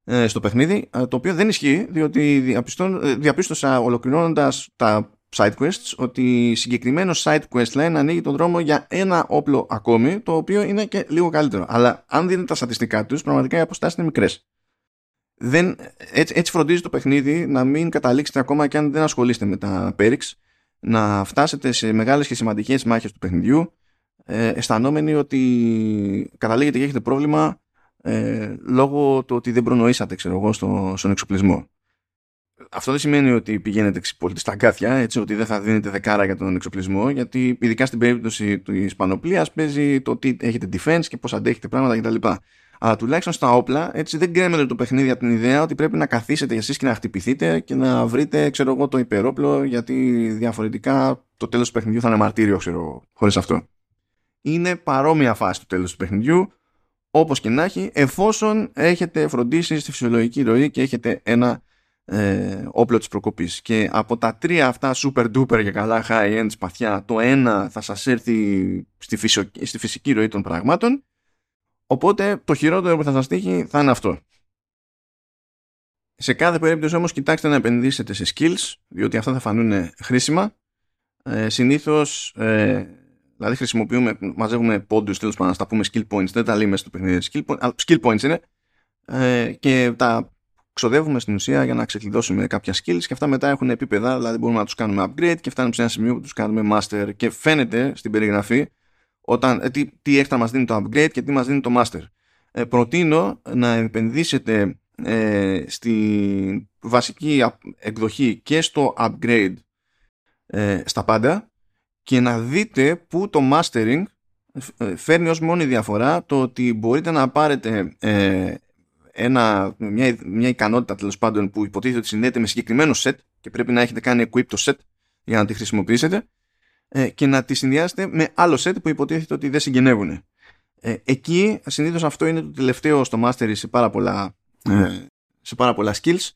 [SPEAKER 1] ε, στο παιχνίδι, ε, το οποίο δεν ισχύει, διότι ε, διαπίστωσα ολοκληρώνοντας τα side quests ότι συγκεκριμένο side quest ανοίγει τον δρόμο για ένα όπλο ακόμη, το οποίο είναι και λίγο καλύτερο. Αλλά αν δείτε τα στατιστικά τους, πραγματικά οι αποστάσεις είναι μικρές δεν, έτσι, έτσι φροντίζει το παιχνίδι να μην καταλήξετε ακόμα και αν δεν ασχολείστε με τα Πέριξ να φτάσετε σε μεγάλες και σημαντικές μάχες του παιχνιδιού ε, αισθανόμενοι ότι καταλήγετε και έχετε πρόβλημα ε, λόγω του ότι δεν προνοήσατε ξέρω εγώ στο, στον εξοπλισμό. Αυτό δεν σημαίνει ότι πηγαίνετε πολύ στα αγκάθια, έτσι ότι δεν θα δίνετε δεκάρα για τον εξοπλισμό, γιατί ειδικά στην περίπτωση τη πανοπλία παίζει το τι έχετε defense και πώς αντέχετε πράγματα κτλ. Αλλά τουλάχιστον στα όπλα, έτσι δεν κρέμεται το παιχνίδι από την ιδέα ότι πρέπει να καθίσετε εσείς και να χτυπηθείτε και να βρείτε, ξέρω εγώ, το υπερόπλο, γιατί διαφορετικά το τέλος του παιχνιδιού θα είναι μαρτύριο, ξέρω χωρίς αυτό. Είναι παρόμοια φάση του τέλους του παιχνιδιού, όπως και να έχει, εφόσον έχετε φροντίσει στη φυσιολογική ροή και έχετε ένα ε, όπλο της προκοπής και από τα τρία αυτά super duper και καλά high end σπαθιά το ένα θα σας έρθει στη, στη φυσική ροή των πραγμάτων Οπότε το χειρότερο που θα σας τύχει θα είναι αυτό. Σε κάθε περίπτωση όμως κοιτάξτε να επενδύσετε σε skills, διότι αυτά θα φανούν χρήσιμα. Ε, συνήθως, ε, δηλαδή χρησιμοποιούμε, μαζεύουμε πόντους, τέλος πάντων, να τα πούμε skill points, δεν τα λέμε στο παιχνίδι, skill, point, skill points είναι, ε, και τα ξοδεύουμε στην ουσία για να ξεκλειδώσουμε κάποια skills και αυτά μετά έχουν επίπεδα, δηλαδή μπορούμε να τους κάνουμε upgrade και φτάνουμε σε ένα σημείο που τους κάνουμε master και φαίνεται στην περιγραφή όταν, ε, τι, τι έξτρα μας δίνει το upgrade και τι μας δίνει το master. Ε, προτείνω να επενδύσετε ε, στη βασική εκδοχή και στο upgrade ε, στα πάντα και να δείτε που το mastering ε, φέρνει ως μόνη διαφορά το ότι μπορείτε να πάρετε ένα, μια, μια ικανότητα τέλος πάντων που υποτίθεται ότι συνδέεται με συγκεκριμένο set και πρέπει να έχετε κάνει equip το set για να τη χρησιμοποιήσετε ε, και να τη συνδυάσετε με άλλο set που υποτίθεται ότι δεν συγγενεύουν. Ε, εκεί συνήθως αυτό είναι το τελευταίο στο mastery σε πάρα πολλά, ε, σε πάρα πολλά skills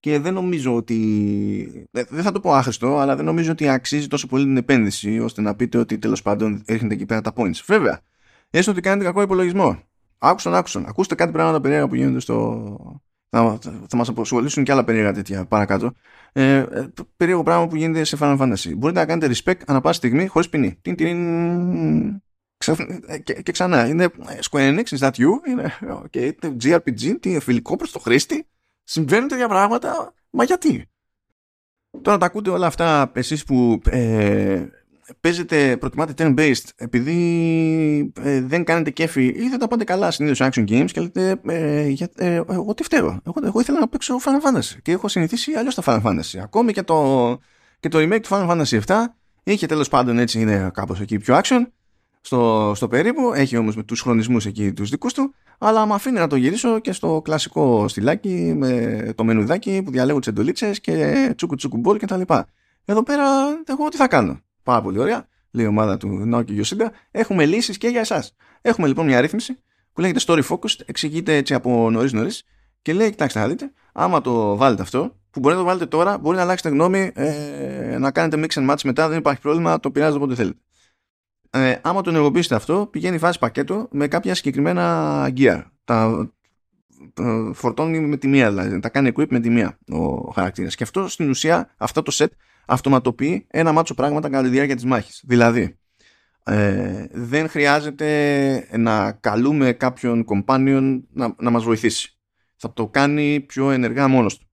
[SPEAKER 1] και δεν νομίζω ότι ε, δεν θα το πω άχρηστο αλλά δεν νομίζω ότι αξίζει τόσο πολύ την επένδυση ώστε να πείτε ότι τέλος πάντων έρχεται εκεί πέρα τα points. Βέβαια, έστω ότι κάνετε κακό υπολογισμό. Άκουσαν, άκουσαν. Ακούστε κάτι πράγματα περίεργα που γίνονται στο... Θα, θα μας αποσχολήσουν και άλλα περίεργα τέτοια παρακάτω. Ε, ε, περίεργο πράγμα που γίνεται σε Final Fantasy. Μπορείτε να κάνετε respect ανά πάση στιγμή χωρίς ποινή. Τιν, τιν, και, και, ξανά. Είναι Square Enix, is that you? Είναι okay, JRPG, τι φιλικό προς το χρήστη. Συμβαίνουν τέτοια πράγματα. Μα γιατί; Τώρα τα ακούτε όλα αυτά εσείς που ε, παίζετε, προτιμάτε turn-based επειδή ε, δεν κάνετε κέφι ή δεν τα πάτε καλά συνήθως action games και λέτε ε, για, ε, εγώ τι φταίω, εγώ, εγώ ήθελα να παίξω Final Fantasy και έχω συνηθίσει αλλιώς τα Final Fantasy ακόμη και το, και το remake του Final Fantasy 7 είχε τέλος πάντων έτσι είναι κάπως εκεί πιο action στο, στο περίπου, έχει όμως με τους χρονισμούς εκεί τους δικούς του αλλά με αφήνει να το γυρίσω και στο κλασικό στυλάκι με το μενουδάκι που διαλέγω τις εντολίτσες και τσούκου τσούκου μπολ και τα λοιπά. Εδώ πέρα εγώ τι θα κάνω; Πάρα πολύ ωραία. Λέει η ομάδα του Νόκη Γιωσίντα. Έχουμε λύσεις και για εσάς. Έχουμε λοιπόν μια ρύθμιση που λέγεται Story Focused. Εξηγείται έτσι από νωρίς νωρίς και λέει: Κοιτάξτε να δείτε, άμα το βάλετε αυτό, που μπορεί να το βάλετε τώρα, μπορεί να αλλάξετε γνώμη, ε, να κάνετε mix and match μετά, δεν υπάρχει πρόβλημα, το πειράζετε όποτε θέλετε. Ε, άμα το ενεργοποιήσετε αυτό, πηγαίνει φάση πακέτο με κάποια συγκεκριμένα gear. Τα, τα φορτώνει με τη μία, δηλαδή τα κάνει equip με τη μία ο χαρακτήρας. Και αυτό στην ουσία, αυτό το set αυτοματοποιεί ένα μάτσο πράγματα κατά τη διάρκεια της μάχης. Δηλαδή, ε, δεν χρειάζεται να καλούμε κάποιον companion να, να μας βοηθήσει. Θα το κάνει πιο ενεργά μόνος του.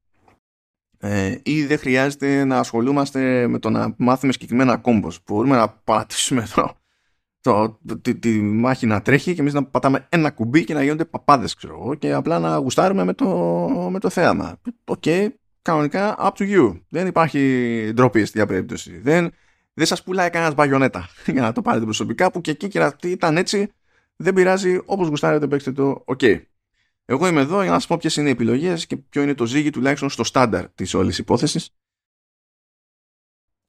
[SPEAKER 1] Ε, ή δεν χρειάζεται να ασχολούμαστε με το να μάθουμε συγκεκριμένα κόμπος. Μπορούμε να παρατήσουμε το, το, τη, τη, μάχη να τρέχει και εμείς να πατάμε ένα κουμπί και να γίνονται παπάδες ξέρω και απλά να γουστάρουμε με το, με το θέαμα. OK, okay, κανονικά up to you. Δεν υπάρχει ντροπή στην περίπτωση. Δεν, δεν σας πουλάει κανένας Bayonetta για να το πάρετε προσωπικά που και εκεί και να ήταν έτσι. Δεν πειράζει, όπως γουστάρετε, παίξτε το. OK. Εγώ είμαι εδώ για να σας πω ποιες είναι οι επιλογές και ποιο είναι το ζύγι τουλάχιστον στο στάνταρ της όλης υπόθεσης.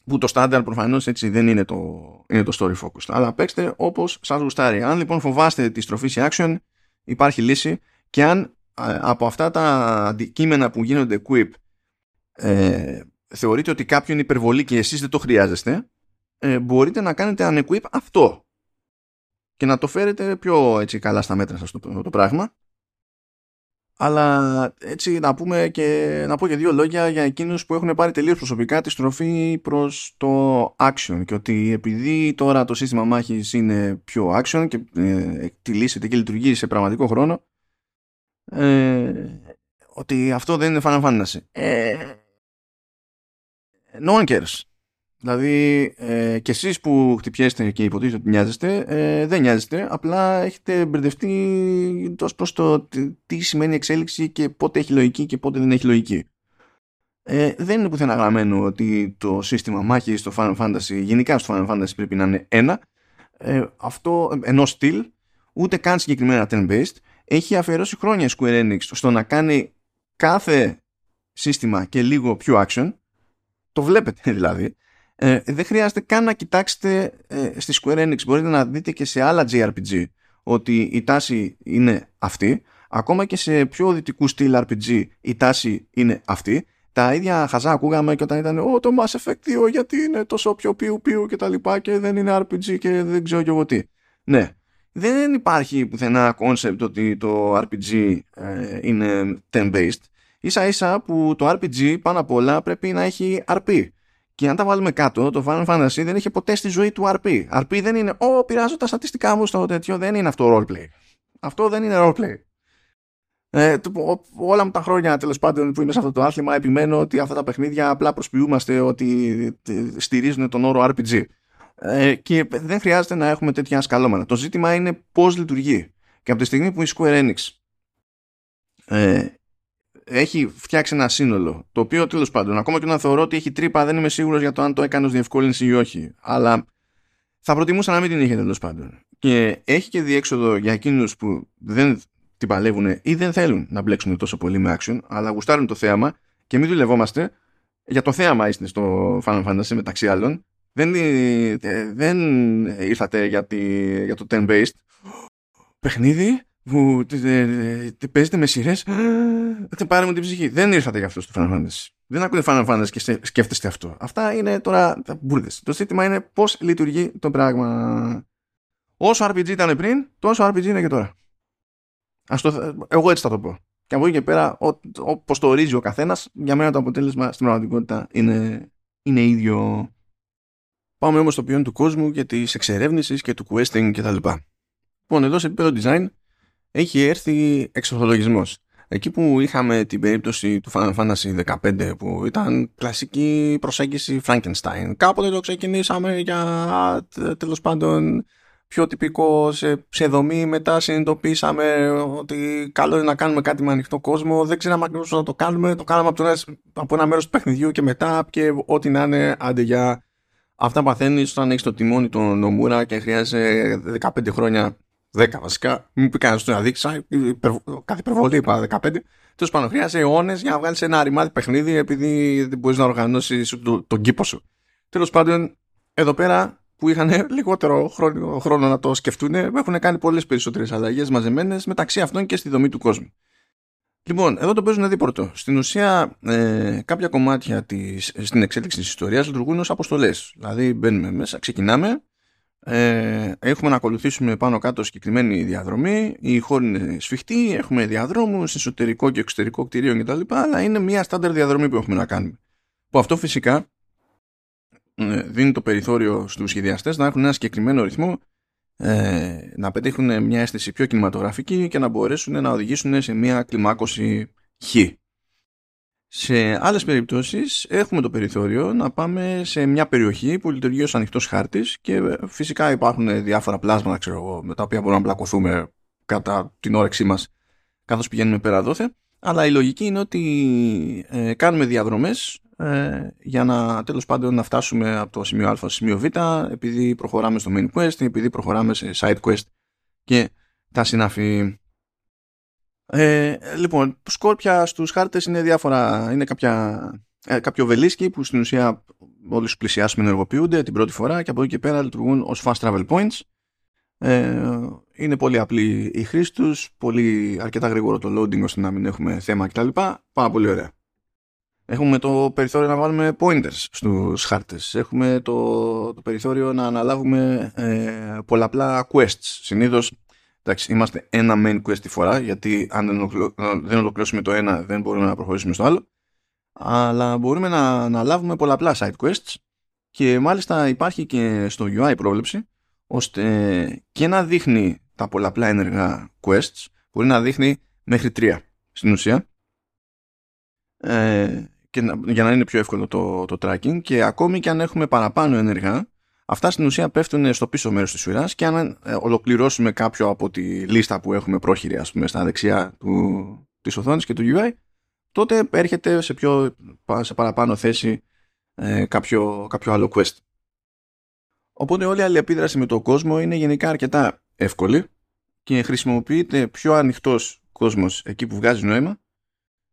[SPEAKER 1] Που το στάνταρ προφανώς έτσι δεν είναι το, είναι το story focused. Αλλά παίξτε όπως σας γουστάρει. Αν λοιπόν φοβάστε τη στροφή σε action, υπάρχει λύση. Και αν από αυτά τα αντικείμενα που γίνονται quip ε, θεωρείτε ότι κάποιο είναι υπερβολή και εσείς δεν το χρειάζεστε, ε, μπορείτε να κάνετε unequip αυτό και να το φέρετε πιο έτσι καλά στα μέτρα σας το, το, πράγμα. Αλλά έτσι να πούμε και να πω και δύο λόγια για εκείνους που έχουν πάρει τελείως προσωπικά τη στροφή προς το action και ότι επειδή τώρα το σύστημα μάχης είναι πιο action και ε, εκτιλήσεται και λειτουργεί σε πραγματικό χρόνο ε, ότι αυτό δεν είναι Final Fantasy. Ε, no one cares. Δηλαδή ε, και εσείς που χτυπιέστε και υποτίθεται ότι νοιάζεστε, ε, δεν νοιάζεστε, απλά έχετε μπερδευτεί τόσο προς το τι σημαίνει εξέλιξη και πότε έχει λογική και πότε δεν έχει λογική. Ε, δεν είναι πουθενά γραμμένο ότι το σύστημα μάχης στο Final Fantasy, γενικά στο Final Fantasy πρέπει να είναι ένα, ε, αυτό ενός στυλ, ούτε καν συγκεκριμένα turn-based, έχει αφιερώσει χρόνια Square Enix στο να κάνει κάθε σύστημα και λίγο πιο action, το βλέπετε δηλαδή. Ε, δεν χρειάζεται καν να κοιτάξετε ε, στη Square Enix. Μπορείτε να δείτε και σε άλλα JRPG ότι η τάση είναι αυτή. Ακόμα και σε πιο δυτικού στυλ RPG η τάση είναι αυτή. Τα ίδια χαζά ακούγαμε και όταν ήταν «Ω, το Mass Effect 2 γιατί είναι τόσο πιο πιου πιου και τα λοιπά και δεν είναι RPG και δεν ξέρω και εγώ τι». Ναι, δεν υπάρχει πουθενά concept ότι το RPG ε, είναι turn-based ίσα ίσα που το RPG πάνω απ' όλα πρέπει να έχει RP. Και αν τα βάλουμε κάτω, το Final Fantasy δεν είχε ποτέ στη ζωή του RP. RP δεν είναι, Ω, πειράζω τα στατιστικά μου στο τέτοιο. Δεν είναι αυτό roleplay. Αυτό δεν είναι roleplay. Ε, όλα μου τα χρόνια τέλος πάντων που είμαι σε αυτό το άθλημα επιμένω ότι αυτά τα παιχνίδια απλά προσποιούμαστε ότι στηρίζουν τον όρο RPG. Ε, και δεν χρειάζεται να έχουμε τέτοια σκαλώματα. Το ζήτημα είναι πώς λειτουργεί. Και από τη στιγμή που η Square Enix ε, έχει φτιάξει ένα σύνολο. Το οποίο τέλος πάντων, ακόμα και να θεωρώ ότι έχει τρύπα, δεν είμαι σίγουρος για το αν το έκανε ως διευκόλυνση ή όχι. Αλλά θα προτιμούσα να μην την είχε τέλος πάντων. Και έχει και διέξοδο για εκείνους που δεν την παλεύουν ή δεν θέλουν να μπλέξουν τόσο πολύ με action, αλλά γουστάρουν το θέαμα και μην δουλευόμαστε για το θέαμα είστε στο Final Fantasy μεταξύ άλλων. Δεν, ε, δεν ήρθατε για, τη, για το turn-based παιχνίδι που παίζετε με σειρές; Θα πάρουμε την ψυχή. Δεν ήρθατε για αυτό στο Final Fantasy. Δεν ακούτε Final Fantasy και σκέφτεστε αυτό. Αυτά είναι τώρα μπουρδες. Το ζήτημα είναι πώς λειτουργεί το πράγμα. Όσο RPG ήταν πριν, τόσο RPG είναι και τώρα. Ας το, εγώ έτσι θα το πω. Και από εκεί και πέρα, όπως το ορίζει ο καθένας, για μένα το αποτέλεσμα στην πραγματικότητα είναι, είναι ίδιο. Πάμε όμως στο ποιόν του κόσμου και της εξερεύνησης και του questing κτλ. Λοιπόν, εδώ σε επίπεδο design έχει έρθει εξορθολογισμός. Εκεί που είχαμε την περίπτωση του Final Fantasy 15 που ήταν κλασική προσέγγιση Frankenstein. Κάποτε το ξεκινήσαμε για τέλος πάντων πιο τυπικό σε, σε δομή. Μετά συνειδητοποίησαμε ότι καλό είναι να κάνουμε κάτι με ανοιχτό κόσμο. Δεν ξέραμε ακριβώς πώς να το κάνουμε. Το κάναμε από, ένα, από ένα μέρος του παιχνιδιού και μετά και ό,τι να είναι άντε για αυτά παθαίνεις όταν έχεις το τιμόνι των Νομούρα και χρειάζεται 15 χρόνια 10 βασικά. Μην πει κανένας να δείξει. Κάθε υπερβολή είπα 15. Τέλος πάντων, χρειάζεται αιώνες για να βγάλεις ένα ρημάδι παιχνίδι επειδή δεν μπορείς να οργανώσεις τον, τον κήπο σου. Τέλος πάντων, εδώ πέρα που είχαν λιγότερο χρόνο, χρόνο να το σκεφτούν, έχουν κάνει πολλές περισσότερες αλλαγές μαζεμένες μεταξύ αυτών και στη δομή του κόσμου. Λοιπόν, εδώ το παίζουν δίπορτο. Στην ουσία, ε, κάποια κομμάτια της, στην εξέλιξη της ιστορίας λειτουργούν ως αποστολές. Δηλαδή, μπαίνουμε μέσα, ξεκινάμε, ε, έχουμε να ακολουθήσουμε πάνω κάτω συγκεκριμένη διαδρομή. Η χώρη είναι σφιχτή, έχουμε διαδρόμους, εσωτερικό και εξωτερικό κτηρίων κτλ. Αλλά είναι μια στάνταρ διαδρομή που έχουμε να κάνουμε. Που αυτό φυσικά ε, δίνει το περιθώριο στους σχεδιαστές να έχουν ένα συγκεκριμένο ρυθμό ε, να πετύχουν μια αίσθηση πιο κινηματογραφική και να μπορέσουν να οδηγήσουν σε μια κλιμάκωση χ. Σε άλλες περιπτώσεις έχουμε το περιθώριο να πάμε σε μια περιοχή που λειτουργεί ως ανοιχτός χάρτης και ε, φυσικά υπάρχουν διάφορα πλάσματα ξέρω εγώ, με τα οποία μπορούμε να πλακωθούμε κατά την όρεξή μας καθώς πηγαίνουμε πέρα δόθε. Αλλά η λογική είναι ότι ε, κάνουμε διαδρομές ε, για να τέλος πάντων να φτάσουμε από το σημείο α στο σημείο β επειδή προχωράμε στο main quest επειδή προχωράμε σε side quest και τα συναφή ε, λοιπόν, σκόρπια στους χάρτες είναι διάφορα είναι κάποια, ε, κάποιο βελίσκι που στην ουσία όλοι σου πλησιάσουμε ενεργοποιούνται την πρώτη φορά και από εκεί και πέρα λειτουργούν ως fast travel points ε, είναι πολύ απλή η χρήση τους πολύ αρκετά γρήγορο το loading ώστε να μην έχουμε θέμα κτλ. Πάρα πολύ ωραία Έχουμε το περιθώριο να βάλουμε pointers στους χάρτες. Έχουμε το, το περιθώριο να αναλάβουμε ε, πολλαπλά quests. Συνήθως εντάξει, είμαστε ένα main quest τη φορά, γιατί αν δεν, δεν ολοκληρώσουμε το ένα δεν μπορούμε να προχωρήσουμε στο άλλο. Αλλά μπορούμε να αναλάβουμε πολλαπλά side quests και μάλιστα υπάρχει και στο UI πρόβλεψη ώστε και να δείχνει τα πολλαπλά ενεργά quests μπορεί να δείχνει μέχρι τρία στην ουσία ε, και για να είναι πιο εύκολο το, το tracking και ακόμη και αν έχουμε παραπάνω ενεργά αυτά στην ουσία πέφτουν στο πίσω μέρος της σειράς και αν ε, ολοκληρώσουμε κάποιο από τη λίστα που έχουμε πρόχειρη ας πούμε στα δεξιά του, της οθόνης και του UI τότε έρχεται σε, πιο, σε παραπάνω θέση ε, κάποιο, κάποιο άλλο quest. Οπότε όλη η αλληλεπίδραση με τον κόσμο είναι γενικά αρκετά εύκολη και χρησιμοποιείται πιο ανοιχτός κόσμος εκεί που βγάζει νόημα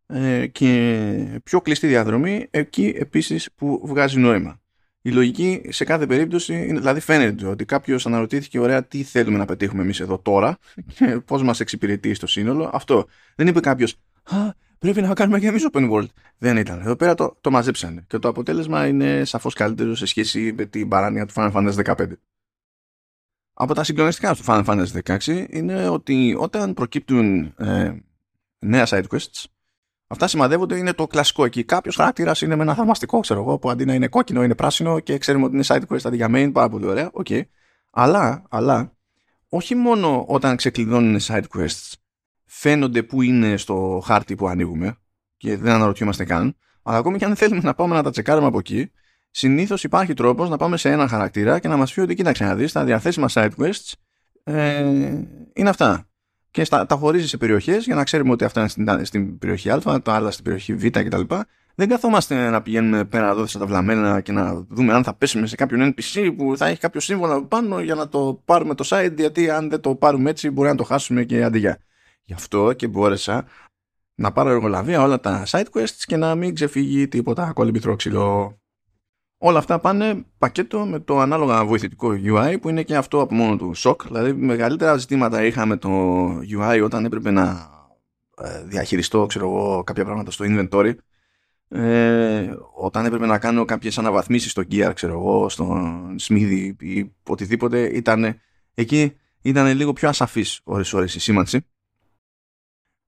[SPEAKER 1] ε, και πιο κλειστή διαδρομή εκεί επίσης που βγάζει νόημα. Η λογική σε κάθε περίπτωση, είναι, δηλαδή φαίνεται ότι κάποιος αναρωτήθηκε ωραία τι θέλουμε να πετύχουμε εμείς εδώ τώρα και πώς μας εξυπηρετεί στο σύνολο. Αυτό. Δεν είπε κάποιος, Α, πρέπει να κάνουμε και εμείς open world. Δεν ήταν. Εδώ πέρα το, το μαζέψανε και το αποτέλεσμα είναι σαφώς καλύτερο σε σχέση με την παράνοια του Final Fantasy 15. Από τα συγκλονιστικά του Final Fantasy 16 είναι ότι όταν προκύπτουν ε, νέα side quests Αυτά σημαδεύονται, είναι το κλασικό εκεί. Κάποιος χαρακτήρας είναι με ένα θαυμαστικό, ξέρω εγώ, που αντί να είναι κόκκινο είναι πράσινο και ξέρουμε ότι είναι side quest αντί για main. Πάρα πολύ ωραία. OK. Okay. Αλλά, αλλά, όχι μόνο όταν ξεκλειδώνουν side quests φαίνονται που είναι στο χάρτη που ανοίγουμε και δεν αναρωτιόμαστε καν, αλλά ακόμη και αν θέλουμε να πάμε να τα τσεκάρουμε από εκεί, συνήθως υπάρχει τρόπος να πάμε σε ένα χαρακτήρα και να μας πει ότι κοίταξε να δεις, τα διαθέσιμα side quests ε, είναι αυτά και στα, τα χωρίζει σε περιοχές για να ξέρουμε ότι αυτά είναι στην, στην περιοχή Α, τα άλλα στην περιοχή Β κτλ. Δεν καθόμαστε να πηγαίνουμε πέρα εδώ στα ταυλαμένα και να δούμε αν θα πέσουμε σε κάποιον NPC που θα έχει κάποιο σύμβολο πάνω για να το πάρουμε το site, γιατί αν δεν το πάρουμε έτσι μπορεί να το χάσουμε και αντί για. Γι' αυτό και μπόρεσα να πάρω εργολαβία όλα τα side quests και να μην ξεφύγει τίποτα κόλλη ξύλο. Όλα αυτά πάνε πακέτο με το ανάλογα βοηθητικό UI που είναι και αυτό από μόνο του σοκ. Δηλαδή μεγαλύτερα ζητήματα είχαμε το UI όταν έπρεπε να ε, διαχειριστώ ξέρω εγώ, κάποια πράγματα στο inventory ε, όταν έπρεπε να κάνω κάποιες αναβαθμίσεις στο gear ξέρω εγώ, στο σμίδι ή οτιδήποτε ήταν εκεί ήταν λίγο πιο ασαφής ώρες ώρες η σήμανση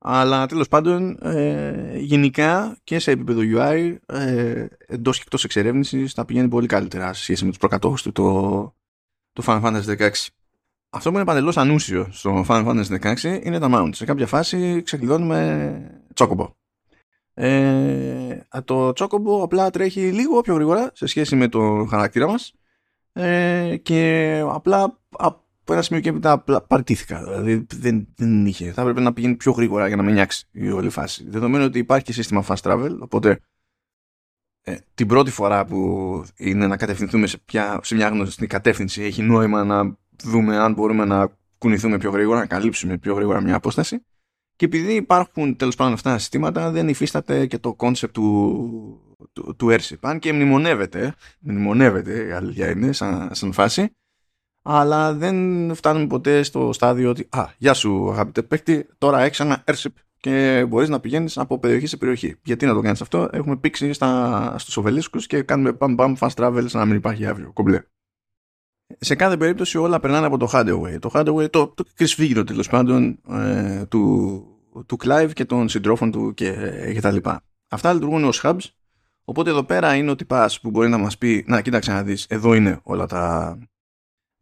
[SPEAKER 1] αλλά τέλος πάντων ε, γενικά και σε επίπεδο UI ε, εντός και εκτός εξερεύνησης θα πηγαίνει πολύ καλύτερα σε σχέση με τους προκατόχους του το, το Final Fantasy 16 αυτό που είναι παντελώς ανούσιο στο Final Fantasy 16 είναι τα mounts. Σε κάποια φάση ξεκλειδώνουμε τσόκομπο. Ε, το τσόκομπο απλά τρέχει λίγο πιο γρήγορα σε σχέση με το χαρακτήρα μας ε, και απλά από ένα σημείο και έπειτα παρτήθηκα. Δηλαδή δεν, δεν είχε. Θα έπρεπε να πηγαίνει πιο γρήγορα για να με νιάξει η όλη φάση. Δεδομένου ότι υπάρχει και σύστημα fast travel, οπότε ε, την πρώτη φορά που είναι να κατευθυνθούμε σε, πια, σε μια γνωστή κατεύθυνση έχει νόημα να δούμε αν μπορούμε να κουνηθούμε πιο γρήγορα, να καλύψουμε πιο γρήγορα μια απόσταση. Και επειδή υπάρχουν τέλος πάντων αυτά τα συστήματα, δεν υφίσταται και το κόνσεπτ του, του, του Airship. Αν και μνημονεύεται, μνημονεύεται η αλήθεια είναι σαν, σαν φάση, αλλά δεν φτάνουμε ποτέ στο στάδιο ότι «Α, γεια σου αγαπητέ παίκτη, τώρα έχεις ένα Airship και μπορείς να πηγαίνεις από περιοχή σε περιοχή». Γιατί να το κάνεις αυτό, έχουμε πήξει στα, στους οβελίσκους και κάνουμε παμ παμ fast travel σαν να μην υπάρχει αύριο, κομπλέ σε κάθε περίπτωση όλα περνάνε από το Hardaway. Το Hardaway, το, το κρυσφύγιο τέλος πάντων ε, του, του Clive και των συντρόφων του και, και τα λοιπά. Αυτά λειτουργούν ως hubs, οπότε εδώ πέρα είναι ο τυπάς που μπορεί να μας πει να κοίταξε να δεις, εδώ είναι όλα τα,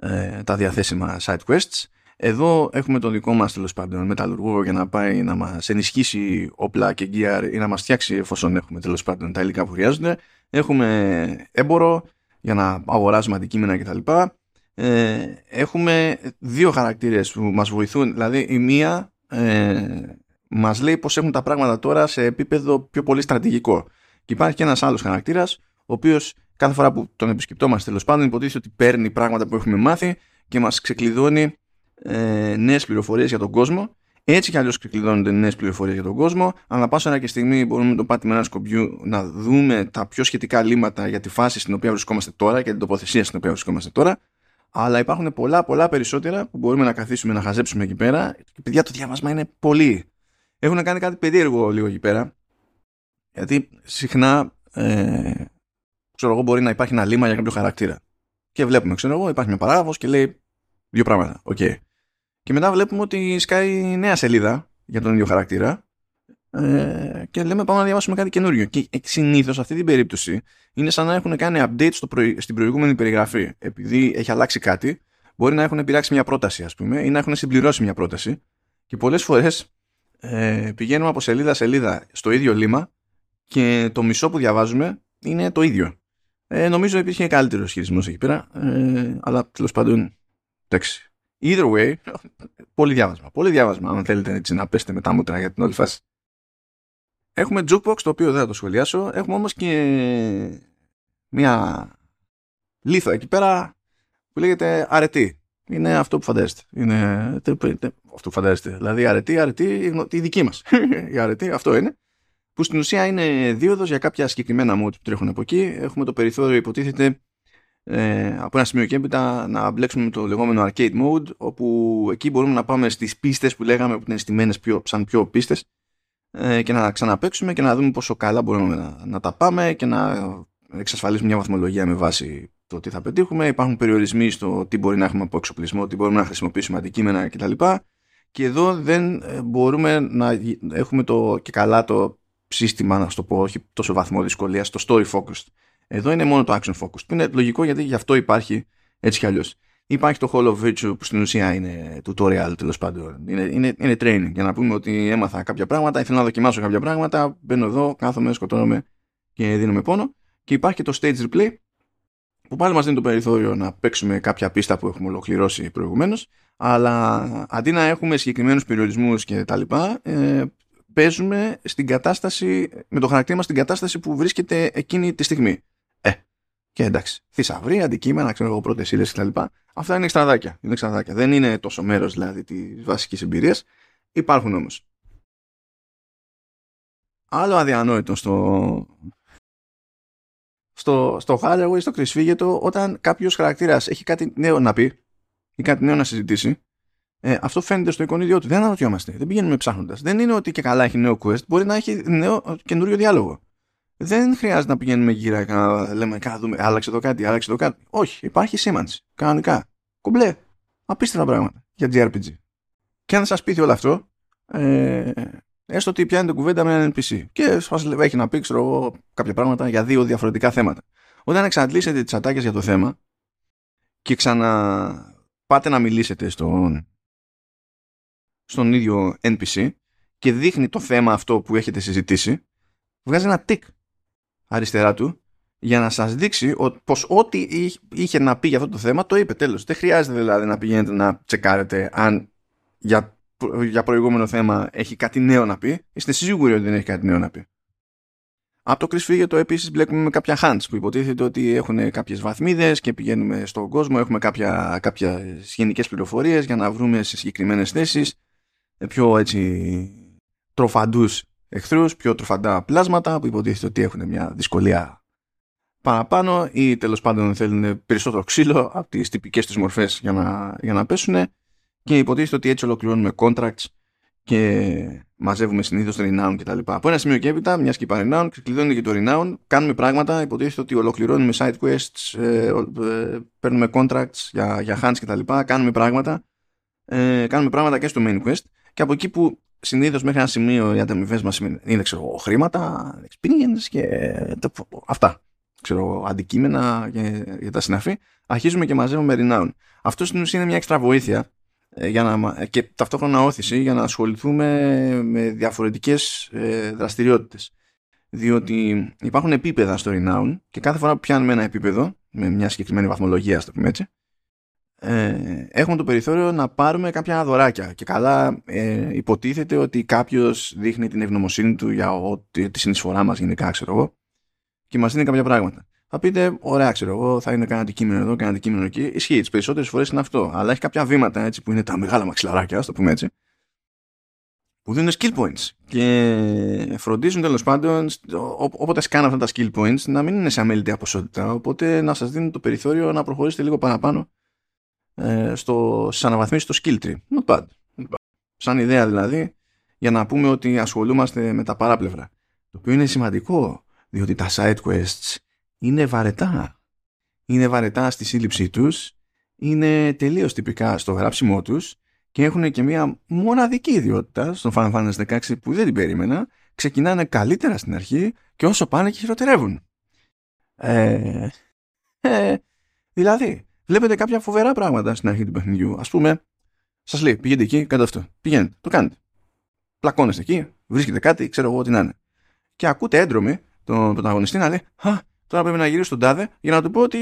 [SPEAKER 1] ε, τα διαθέσιμα side quests. Εδώ έχουμε τον δικό μας τέλος πάντων μεταλλουργό για να πάει να μας ενισχύσει όπλα και gear ή να μας φτιάξει εφόσον έχουμε τέλος πάντων τα υλικά που χρειάζονται. Έχουμε έμπορο, για να αγοράζουμε αντικείμενα κτλ. Ε, έχουμε δύο χαρακτήρες που μας βοηθούν. Δηλαδή η μία ε, μας λέει πως έχουν τα πράγματα τώρα σε επίπεδο πιο πολύ στρατηγικό. Και υπάρχει και ένας άλλος χαρακτήρας, ο οποίος κάθε φορά που τον επισκεπτόμαστε τέλος πάντων υποτίθεται ότι παίρνει πράγματα που έχουμε μάθει και μας ξεκλειδώνει ε, νέες πληροφορίες για τον κόσμο έτσι κι αλλιώς ξεκλειδώνονται νέες πληροφορίες για τον κόσμο. Αλλά πάσα ένα και στιγμή μπορούμε με το πάτημα ένα σκομπιού να δούμε τα πιο σχετικά λύματα για τη φάση στην οποία βρισκόμαστε τώρα και την τοποθεσία στην οποία βρισκόμαστε τώρα. Αλλά υπάρχουν πολλά, πολλά περισσότερα που μπορούμε να καθίσουμε να χαζέψουμε εκεί πέρα. Και παιδιά, το διάβασμα είναι πολύ. Έχουν κάνει κάτι περίεργο λίγο εκεί πέρα. Γιατί συχνά, ε, ξέρω εγώ, μπορεί να υπάρχει ένα λήμμα για κάποιο χαρακτήρα. Και βλέπουμε, ξέρω εγώ, υπάρχει μια παράγραφος και λέει δύο πράγματα. OK. Okay. Και μετά βλέπουμε ότι σκάει νέα σελίδα για τον ίδιο χαρακτήρα ε, και λέμε πάμε να διαβάσουμε κάτι καινούριο. Και συνήθως αυτή την περίπτωση είναι σαν να έχουν κάνει update στο στην προηγούμενη περιγραφή. Επειδή έχει αλλάξει κάτι, μπορεί να έχουν πειράξει μια πρόταση, ας πούμε, ή να έχουν συμπληρώσει μια πρόταση. Και πολλές φορές ε, πηγαίνουμε από σελίδα σελίδα στο ίδιο λήμμα και το μισό που διαβάζουμε είναι το ίδιο. Ε, νομίζω υπήρχε καλύτερος χειρισμός εκεί πέρα, ε, αλλά τέλος πάντων, εντάξει. Either way, πολύ διάβασμα. Πολύ διάβασμα, αν θέλετε έτσι να πέστε με τα μούτρα για την όλη φάση. Έχουμε jukebox, το οποίο δεν θα το σχολιάσω. Έχουμε όμως και μια λίθο εκεί πέρα που λέγεται αρετή. Είναι αυτό που φαντάζεστε. Είναι αυτό που φαντάζεστε. Δηλαδή αρετή, αρετή, η δική μας. η αρετή, αυτό είναι. Που στην ουσία είναι δίωδος για κάποια συγκεκριμένα modes που τρέχουν από εκεί. Έχουμε το περιθώριο υποτίθεται ε, από ένα σημείο και έπειτα να μπλέξουμε με το λεγόμενο arcade mode όπου εκεί μπορούμε να πάμε στις πίστες που λέγαμε που είναι στημένες πιο, σαν πιο πίστες ε, και να ξαναπαίξουμε και να δούμε πόσο καλά μπορούμε να, να τα πάμε και να εξασφαλίσουμε μια βαθμολογία με βάση το τι θα πετύχουμε. Υπάρχουν περιορισμοί στο τι μπορεί να έχουμε από εξοπλισμό, τι μπορούμε να χρησιμοποιήσουμε αντικείμενα κτλ. Και εδώ δεν ε, μπορούμε να έχουμε το και καλά το σύστημα, να το πω, όχι τόσο βαθμό δυσκολίας, το story focused. Εδώ είναι μόνο το action focus. Που είναι λογικό γιατί γι' αυτό υπάρχει έτσι κι αλλιώς. Υπάρχει το Hall of Virtue που στην ουσία είναι tutorial τέλος πάντων. Είναι, είναι, είναι training για να πούμε ότι έμαθα κάποια πράγματα, ήθελα να δοκιμάσω κάποια πράγματα. Μπαίνω εδώ, κάθομαι, σκοτώνομαι και δίνομαι πόνο. Και υπάρχει και το stage replay που πάλι μας δίνει το περιθώριο να παίξουμε κάποια πίστα που έχουμε ολοκληρώσει προηγουμένως. Αλλά αντί να έχουμε συγκεκριμένους περιορισμούς και τα λοιπά, ε, παίζουμε στην κατάσταση, με το χαρακτήρα μας στην κατάσταση που βρίσκεται εκείνη τη στιγμή. Και εντάξει, θησαυροί, αντικείμενα, ξέρω εγώ, πρώτες ύλες κτλ. Αυτά είναι εξτραδάκια. Είναι εξτραδάκια. Δεν είναι τόσο μέρος δηλαδή της βασικής εμπειρίας. υπάρχουν όμως. Άλλο αδιανόητο στο, στο, στο hardware, στο κρυσφύγετο, όταν κάποιος χαρακτήρας έχει κάτι νέο να πει ή κάτι νέο να συζητήσει, ε, αυτό φαίνεται στο εικονίδιό του. Δεν αναρωτιόμαστε. Δεν πηγαίνουμε ψάχνοντας. Δεν είναι ότι και καλά έχει νέο quest, μπορεί να έχει νέο καινούριο διάλογο. Δεν χρειάζεται να πηγαίνουμε γύρω και να λέμε κάτι, δούμε, άλλαξε το κάτι, άλλαξε το κάτι. Όχι, υπάρχει σήμανση. Κανονικά. Κομπλέ. Απίστευτα πράγματα για JRPG. Και αν σας πείθει όλο αυτό, ε, έστω ότι πιάνετε κουβέντα με έναν NPC και σας έχει να πει ξέρω, κάποια πράγματα για δύο διαφορετικά θέματα. Όταν εξαντλήσετε τις ατάκες για το θέμα και ξανα πάτε να μιλήσετε στον, στον ίδιο NPC και δείχνει το θέμα αυτό που έχετε συζητήσει, βγάζει ένα τικ αριστερά του για να σας δείξει πως ό,τι είχε να πει για αυτό το θέμα το είπε τέλος. Δεν χρειάζεται δηλαδή να πηγαίνετε να τσεκάρετε αν για, για προηγούμενο θέμα έχει κάτι νέο να πει. Είστε σίγουροι ότι δεν έχει κάτι νέο να πει. Από το Chris το επίσης μπλέκουμε με κάποια hands που υποτίθεται ότι έχουν κάποιες βαθμίδες και πηγαίνουμε στον κόσμο, έχουμε κάποια, κάποιες γενικές πληροφορίες για να βρούμε σε συγκεκριμένες θέσεις πιο έτσι τροφαντούς εχθρούς, πιο τροφαντά πλάσματα που υποτίθεται ότι έχουν μια δυσκολία παραπάνω ή τέλος πάντων θέλουν περισσότερο ξύλο από τις τυπικές τους μορφές για να, για να πέσουν και υποτίθεται ότι έτσι ολοκληρώνουμε contracts και μαζεύουμε συνήθως renown κτλ. Από ένα σημείο και έπειτα, μιας και είπα renown, ξεκλειδώνει και το renown, κάνουμε πράγματα. Υποτίθεται ότι ολοκληρώνουμε side quests, ε, ε, παίρνουμε contracts για, για hands κτλ. Κάνουμε πράγματα. Ε, κάνουμε πράγματα και στο main quest. Και από εκεί που συνήθως μέχρι ένα σημείο οι ανταμοιβέ μας είναι ξέρω, χρήματα, experience και αυτά. Ξέρω, αντικείμενα για, για τα συναφή, αρχίζουμε και μαζεύουμε renown. Αυτό στην ουσία είναι μια έξτρα βοήθεια ε, για να, και ταυτόχρονα όθηση για να ασχοληθούμε με διαφορετικές ε, δραστηριότητες. Διότι υπάρχουν επίπεδα στο Renown και κάθε φορά που πιάνουμε ένα επίπεδο με μια συγκεκριμένη βαθμολογία, ας το πούμε έτσι, ε, έχουμε το περιθώριο να πάρουμε κάποια δωράκια. Και καλά ε, υποτίθεται ότι κάποιος δείχνει την ευγνωμοσύνη του για ότι, τη συνεισφορά μας γενικά, ξέρω εγώ, και μας δίνει κάποια πράγματα. Θα πείτε, ωραία, ξέρω εγώ, θα είναι κανένα αντικείμενο εδώ, κανένα αντικείμενο εκεί. Ισχύει, τις περισσότερες φορές είναι αυτό. Αλλά έχει κάποια βήματα έτσι, που είναι τα μεγάλα μαξιλαράκια, ας το πούμε έτσι, που δίνουν skill points. Και φροντίζουν τέλος πάντων, όποτε σκάνε αυτά τα skill points, να μην είναι σε αμέλητη ποσότητα. Οπότε να σας δίνουν το περιθώριο να προχωρήσετε λίγο παραπάνω ε, στο, στις αναβαθμίσεις στο skill tree. Not bad. Σαν ιδέα δηλαδή, για να πούμε ότι ασχολούμαστε με τα παράπλευρα. Το οποίο είναι σημαντικό, διότι τα side quests είναι βαρετά. Είναι βαρετά στη σύλληψή τους, είναι τελείως τυπικά στο γράψιμό τους και έχουν και μια μοναδική ιδιότητα στον Final Fantasy 16 που δεν την περίμενα. Ξεκινάνε καλύτερα στην αρχή και όσο πάνε και χειροτερεύουν. Ε, ε, δηλαδή, βλέπετε κάποια φοβερά πράγματα στην αρχή του παιχνιδιού. Ας πούμε, σας λέει, πηγαίνετε εκεί, κάντε αυτό. Πηγαίνετε, το κάνετε. Πλακώνεστε εκεί, βρίσκετε κάτι, ξέρω εγώ τι να είναι. Και ακούτε έντρομοι τον πρωταγωνιστή να λέει, Α, Τώρα πρέπει να γυρίσω στον τάδε για να του πω ότι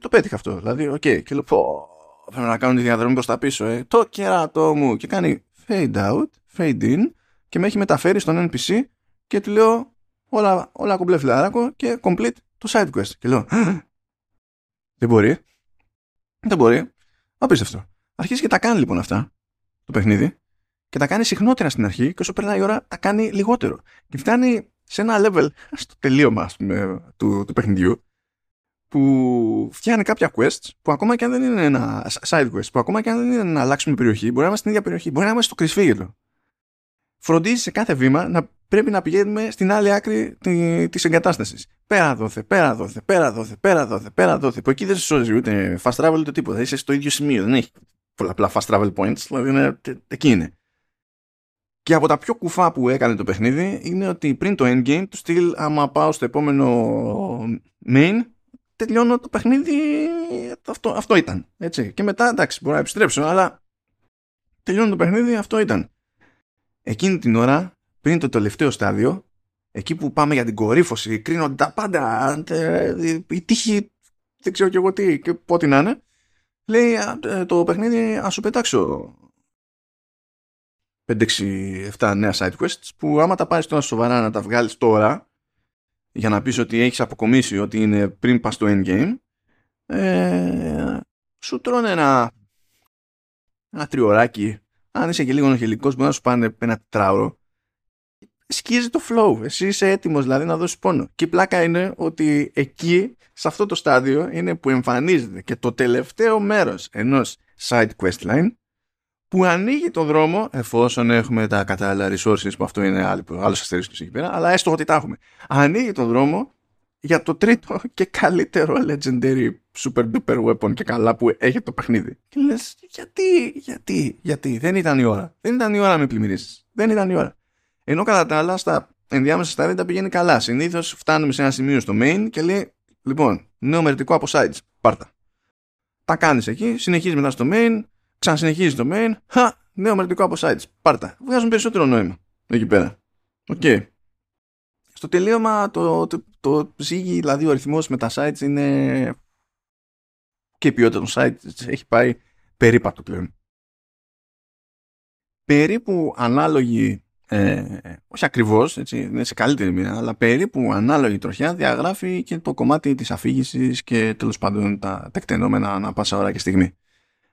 [SPEAKER 1] το πέτυχα αυτό. Δηλαδή, OK. Okay. Και λέω, πω, πρέπει να κάνω τη διαδρομή προς τα πίσω, ε. Το κέρατό μου. Και κάνει fade out, fade in και με έχει μεταφέρει στον NPC και του λέω όλα, όλα κομπλέ φιλαράκο και complete το side quest. Και λέω, δεν μπορεί. Δεν μπορεί. Απίστευτο. Αρχίζει και τα κάνει λοιπόν αυτά το παιχνίδι και τα κάνει συχνότερα στην αρχή και όσο περνάει η ώρα τα κάνει λιγότερο. Και φτάνει σε ένα level στο τελείωμα ας πούμε, του, του παιχνιδιού που φτιάχνει κάποια quests που ακόμα και αν δεν είναι ένα side quest, που ακόμα και αν δεν είναι να αλλάξουμε περιοχή, μπορεί να είμαστε στην ίδια περιοχή, μπορεί να είμαστε στο κρυσφύγετο. Φροντίζει σε κάθε βήμα να πρέπει να πηγαίνουμε στην άλλη άκρη τη εγκατάστασης. Πέρα δόθε, πέρα δόθε, πέρα δόθε, πέρα δόθε, πέρα δόθε. Που εκεί δεν σε σώζει ούτε fast travel ούτε τίποτα. Είσαι στο ίδιο σημείο. Δεν έχει πολλαπλά fast travel points. Δηλαδή είναι, εκεί είναι. Και από τα πιο κουφά που έκανε το παιχνίδι είναι ότι πριν το endgame του στυλ άμα πάω στο επόμενο main τελειώνω το παιχνίδι αυτό, αυτό ήταν. Έτσι. Και μετά εντάξει μπορώ να επιστρέψω αλλά τελειώνω το παιχνίδι αυτό ήταν. Εκείνη την ώρα πριν το τελευταίο στάδιο εκεί που πάμε για την κορύφωση κρίνονται τα πάντα η τύχη δεν ξέρω και εγώ τι και πότε να είναι λέει ε, το παιχνίδι ας σου πετάξω. 5-6-7 νέα side quests που άμα τα πάρεις τώρα σοβαρά να τα βγάλεις τώρα για να πεις ότι έχεις αποκομίσει ότι είναι πριν πας στο endgame ε, σου τρώνε ένα ένα τριωράκι αν είσαι και λίγο νοχελικός μπορεί να σου πάνε ένα τετράωρο σκίζει το flow. Εσύ είσαι έτοιμος δηλαδή να δώσεις πόνο. Και η πλάκα είναι ότι εκεί, σε αυτό το στάδιο, είναι που εμφανίζεται και το τελευταίο μέρος ενός side quest line που ανοίγει το δρόμο, εφόσον έχουμε τα κατάλληλα resources, που αυτό είναι άλλος αστερίσκος εκεί πέρα, αλλά έστω ότι τα έχουμε. Ανοίγει το δρόμο για το τρίτο και καλύτερο legendary super duper weapon και καλά που έχει το παιχνίδι. Και λες, γιατί, γιατί, γιατί, δεν ήταν η ώρα. Δεν ήταν η ώρα με πλημμυρίσεις. Δεν ήταν η ώρα. Ενώ κατά τα άλλα, στα ενδιάμεσα στάδια τα πηγαίνει καλά. Συνήθως φτάνουμε σε ένα σημείο στο main και λέει, λοιπόν, νέο μερτικό από sides. Πάρτα. Τα κάνεις εκεί, συνεχίζεις μετά στο main, ξανασυνεχίζεις το main. Χα, νέο μερτικό από sides. Πάρτα. Βγάζουν περισσότερο νόημα εκεί πέρα. OK. Okay. Στο τελείωμα το, το, το, ζύγι, δηλαδή ο αριθμός με τα sides είναι και η ποιότητα των sides έχει πάει περίπατο πλέον. Περίπου ανάλογη ε, όχι ακριβώς, έτσι, είναι σε καλύτερη μοίρα, αλλά περίπου ανάλογη τροχιά διαγράφει και το κομμάτι της αφήγησης και τέλος πάντων τα τεκταινόμενα ανά πάσα ώρα και στιγμή.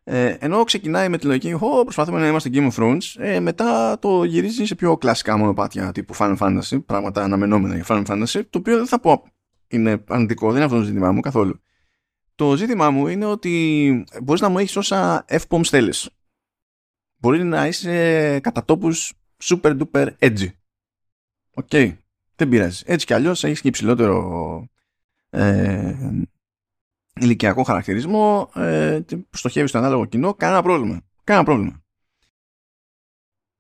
[SPEAKER 1] Ε, ενώ ξεκινάει με τη λογική, Ω, προσπαθούμε να είμαστε Game of Thrones, ε, μετά το γυρίζει σε πιο κλασικά μονοπάτια τύπου Final Fantasy, πράγματα αναμενόμενα για Final Fantasy, το οποίο δεν θα πω είναι αρνητικό, δεν είναι αυτό το ζήτημά μου καθόλου. Το ζήτημά μου είναι ότι μπορείς να μου έχεις όσα F-bombs θέλεις. Μπορεί να είσαι κατά τόπους super duper edgy. OK. Okay. Δεν πειράζει. Έτσι κι αλλιώς έχεις και υψηλότερο ε, ηλικιακό χαρακτηρισμό, ε, στοχεύει στο ανάλογο κοινό, κανένα πρόβλημα. Κανένα πρόβλημα.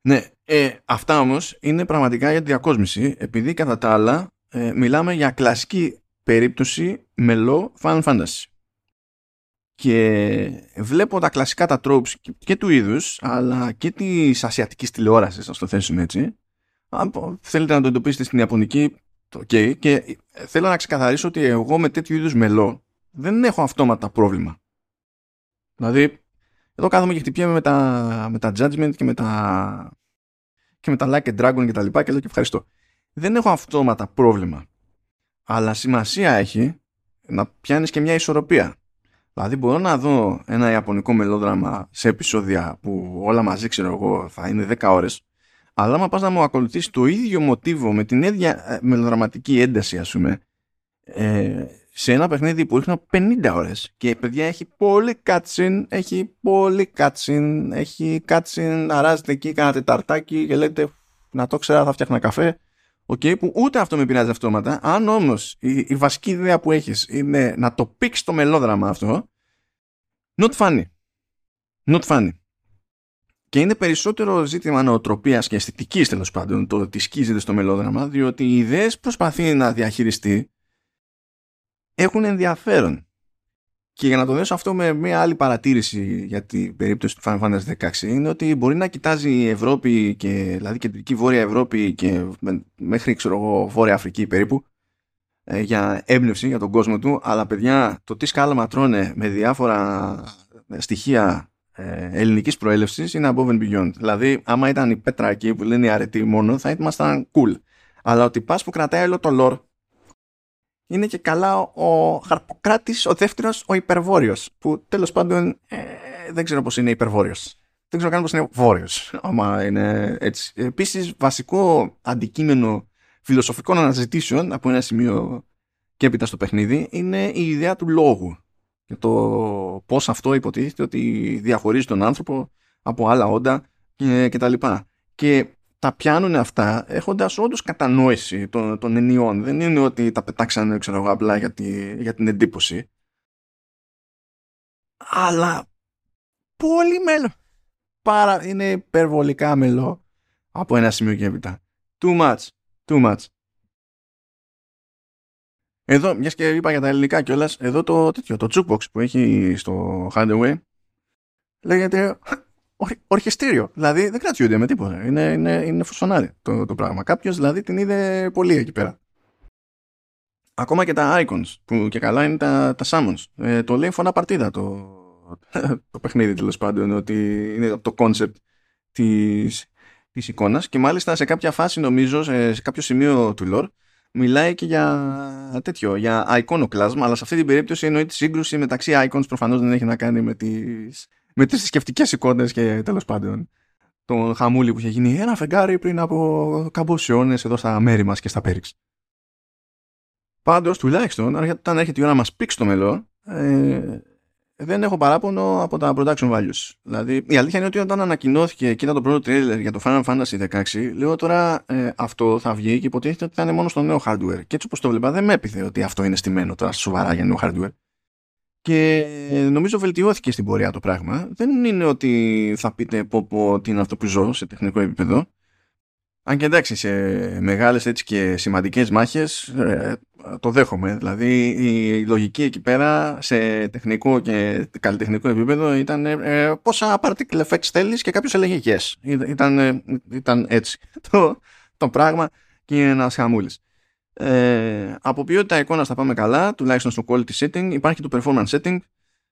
[SPEAKER 1] Ναι, ε, αυτά όμως είναι πραγματικά για τη διακόσμηση, επειδή κατά τα άλλα ε, μιλάμε για κλασική περίπτωση μελό Final Fantasy. Και βλέπω τα κλασικά τα tropes και του είδους, αλλά και της ασιατικής τηλεόρασης, να το θέσουμε έτσι. Αν θέλετε να το εντοπίσετε στην Ιαπωνική, το okay. Και θέλω να ξεκαθαρίσω ότι εγώ με τέτοιου είδους μελό δεν έχω αυτόματα πρόβλημα. Δηλαδή, εδώ κάθομαι και χτυπιέμαι με τα, με τα judgment και με τα, και με τα like and dragon και τα λοιπά και λέω και ευχαριστώ. Δεν έχω αυτόματα πρόβλημα. Αλλά σημασία έχει να πιάνεις και μια ισορροπία. Δηλαδή μπορώ να δω ένα ιαπωνικό μελόδραμα σε επεισόδια που όλα μαζί ξέρω εγώ θα είναι 10 ώρες αλλά άμα πας να μου ακολουθήσεις το ίδιο μοτίβο με την ίδια ε, μελοδραματική ένταση ας πούμε ε, σε ένα παιχνίδι που ρίχνω 50 ώρες και η παιδιά έχει πολύ cutscene έχει πολύ cutscene έχει cutscene αράζεται εκεί κάνα τεταρτάκι και λέτε να το ξέρα θα φτιάχνα καφέ Okay, που ούτε αυτό με πειράζει αυτόματα. Αν όμως η, η, βασική ιδέα που έχεις είναι να το πήξεις το μελόδραμα αυτό, not funny. Not funny. Και είναι περισσότερο ζήτημα νοοτροπίας και αισθητικής τέλος πάντων το ότι σκίζεται στο μελόδραμα, διότι οι ιδέες προσπαθεί να διαχειριστεί έχουν ενδιαφέρον. Και για να το δώσω αυτό με μια άλλη παρατήρηση για την περίπτωση του Final Fantasy 16 είναι ότι μπορεί να κοιτάζει η Ευρώπη και δηλαδή κεντρική βόρεια Ευρώπη και μέχρι ξέρω εγώ βόρεια Αφρική περίπου ε, για έμπνευση για τον κόσμο του αλλά παιδιά το τι σκάλαμα τρώνε με διάφορα στοιχεία ε, ελληνικής προέλευσης είναι above and beyond. Δηλαδή άμα ήταν η πέτρα εκεί που λένε οι αρετοί μόνο θα ήμασταν cool. Αλλά ότι πας που κρατάει όλο το lore είναι και καλά ο Χαρποκράτης, ο δεύτερος, ο υπερβόριος, που τέλος πάντων ε, δεν ξέρω πώς είναι υπερβόριος. Δεν ξέρω καν πώς είναι βόρειος, άμα είναι έτσι. Επίσης, βασικό αντικείμενο φιλοσοφικών αναζητήσεων από ένα σημείο και έπειτα στο παιχνίδι είναι η ιδέα του λόγου και το πώς αυτό υποτίθεται ότι διαχωρίζει τον άνθρωπο από άλλα όντα και, και τα λοιπά. Και τα πιάνουν αυτά έχοντας όντως κατανόηση των, των ενιών. Δεν είναι ότι τα πετάξανε ξέρω εγώ απλά για, για την εντύπωση. Αλλά πολύ μέλο. Πάρα, είναι υπερβολικά μελό από ένα σημείο και έπειτα. Too much. Too much. Εδώ, μιας και είπα για τα ελληνικά κιόλας, εδώ το τέτοιο, το jukebox που έχει στο Hardaway λέγεται ορχιστήριο. Δηλαδή δεν κρατιούνται με τίποτα. Είναι, είναι, είναι φωσφωνάρι το, το πράγμα. Κάποιος δηλαδή την είδε πολύ εκεί πέρα. Ακόμα και τα icons που και καλά είναι τα, τα summons. Ε, το λέει φωνά παρτίδα το, το παιχνίδι τέλος πάντων ότι είναι το concept της, της εικόνας και μάλιστα σε κάποια φάση νομίζω σε, σε κάποιο σημείο του lore μιλάει και για τέτοιο, για iconoclasm αλλά σε αυτή την περίπτωση εννοεί τη σύγκρουση μεταξύ icons προφανώς δεν έχει να κάνει με τις με τις θρησκευτικές εικόνες και τέλος πάντων τον χαμούλη που είχε γίνει ένα φεγγάρι πριν από κάμπους αιώνες εδώ στα μέρη μας και στα Πέριξ. Πάντως, τουλάχιστον, όταν έρχεται η ώρα να μας πήξει το μελό, ε, δεν έχω παράπονο από τα production values. Δηλαδή, η αλήθεια είναι ότι όταν ανακοινώθηκε και ήταν το πρώτο trailer για το Final Fantasy 16, λέω τώρα ε, αυτό θα βγει και υποτίθεται ότι θα είναι μόνο στο νέο hardware. Και έτσι όπως το βλέπα, δεν με έπειθε ότι αυτό είναι στημένο τώρα σοβαρά για νέο hardware. Και νομίζω βελτιώθηκε στην πορεία το πράγμα. Δεν είναι ότι θα πείτε πω πω τι είναι αυτό που ζω σε τεχνικό επίπεδο. Αν και εντάξει, σε μεγάλες έτσι και σημαντικές μάχες ε, το δέχομαι. Δηλαδή η λογική εκεί πέρα σε τεχνικό και καλλιτεχνικό επίπεδο ήταν ε, πόσα particle effects θέλεις και κάποιος έλεγε yes. Ήταν, ε, ήταν έτσι το, το πράγμα και είναι ένας χαμούλης. Ε, από ποιότητα εικόνας θα πάμε καλά, τουλάχιστον στο quality setting. Υπάρχει το performance setting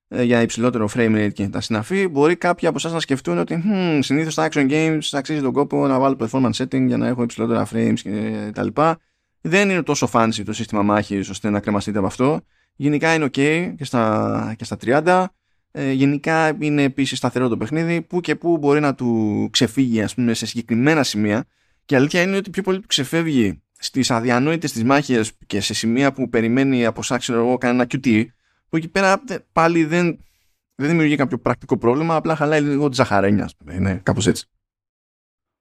[SPEAKER 1] ε, για υψηλότερο frame rate και τα συναφή. Μπορεί κάποιοι από εσάς να σκεφτούν ότι hm, συνήθως στα action games αξίζει τον κόπο να βάλω performance setting για να έχω υψηλότερα frames και τα λοιπά. Δεν είναι τόσο fancy το σύστημα μάχης ώστε να κρεμαστείτε από αυτό. Γενικά είναι ok και στα, και στα 30. Ε, γενικά είναι επίσης σταθερό το παιχνίδι που και που μπορεί να του ξεφύγει ας πούμε, σε συγκεκριμένα σημεία. Και η αλήθεια είναι ότι πιο πολύ του ξεφεύγει στις αδιανόητες της μάχες και σε σημεία που περιμένει από εσάς, ξέρω εγώ, κανένα QT, που εκεί πέρα πάλι δεν, δεν δημιουργεί κάποιο πρακτικό πρόβλημα, απλά χαλάει λίγο τη ζαχαρένια. Είναι κάπως έτσι.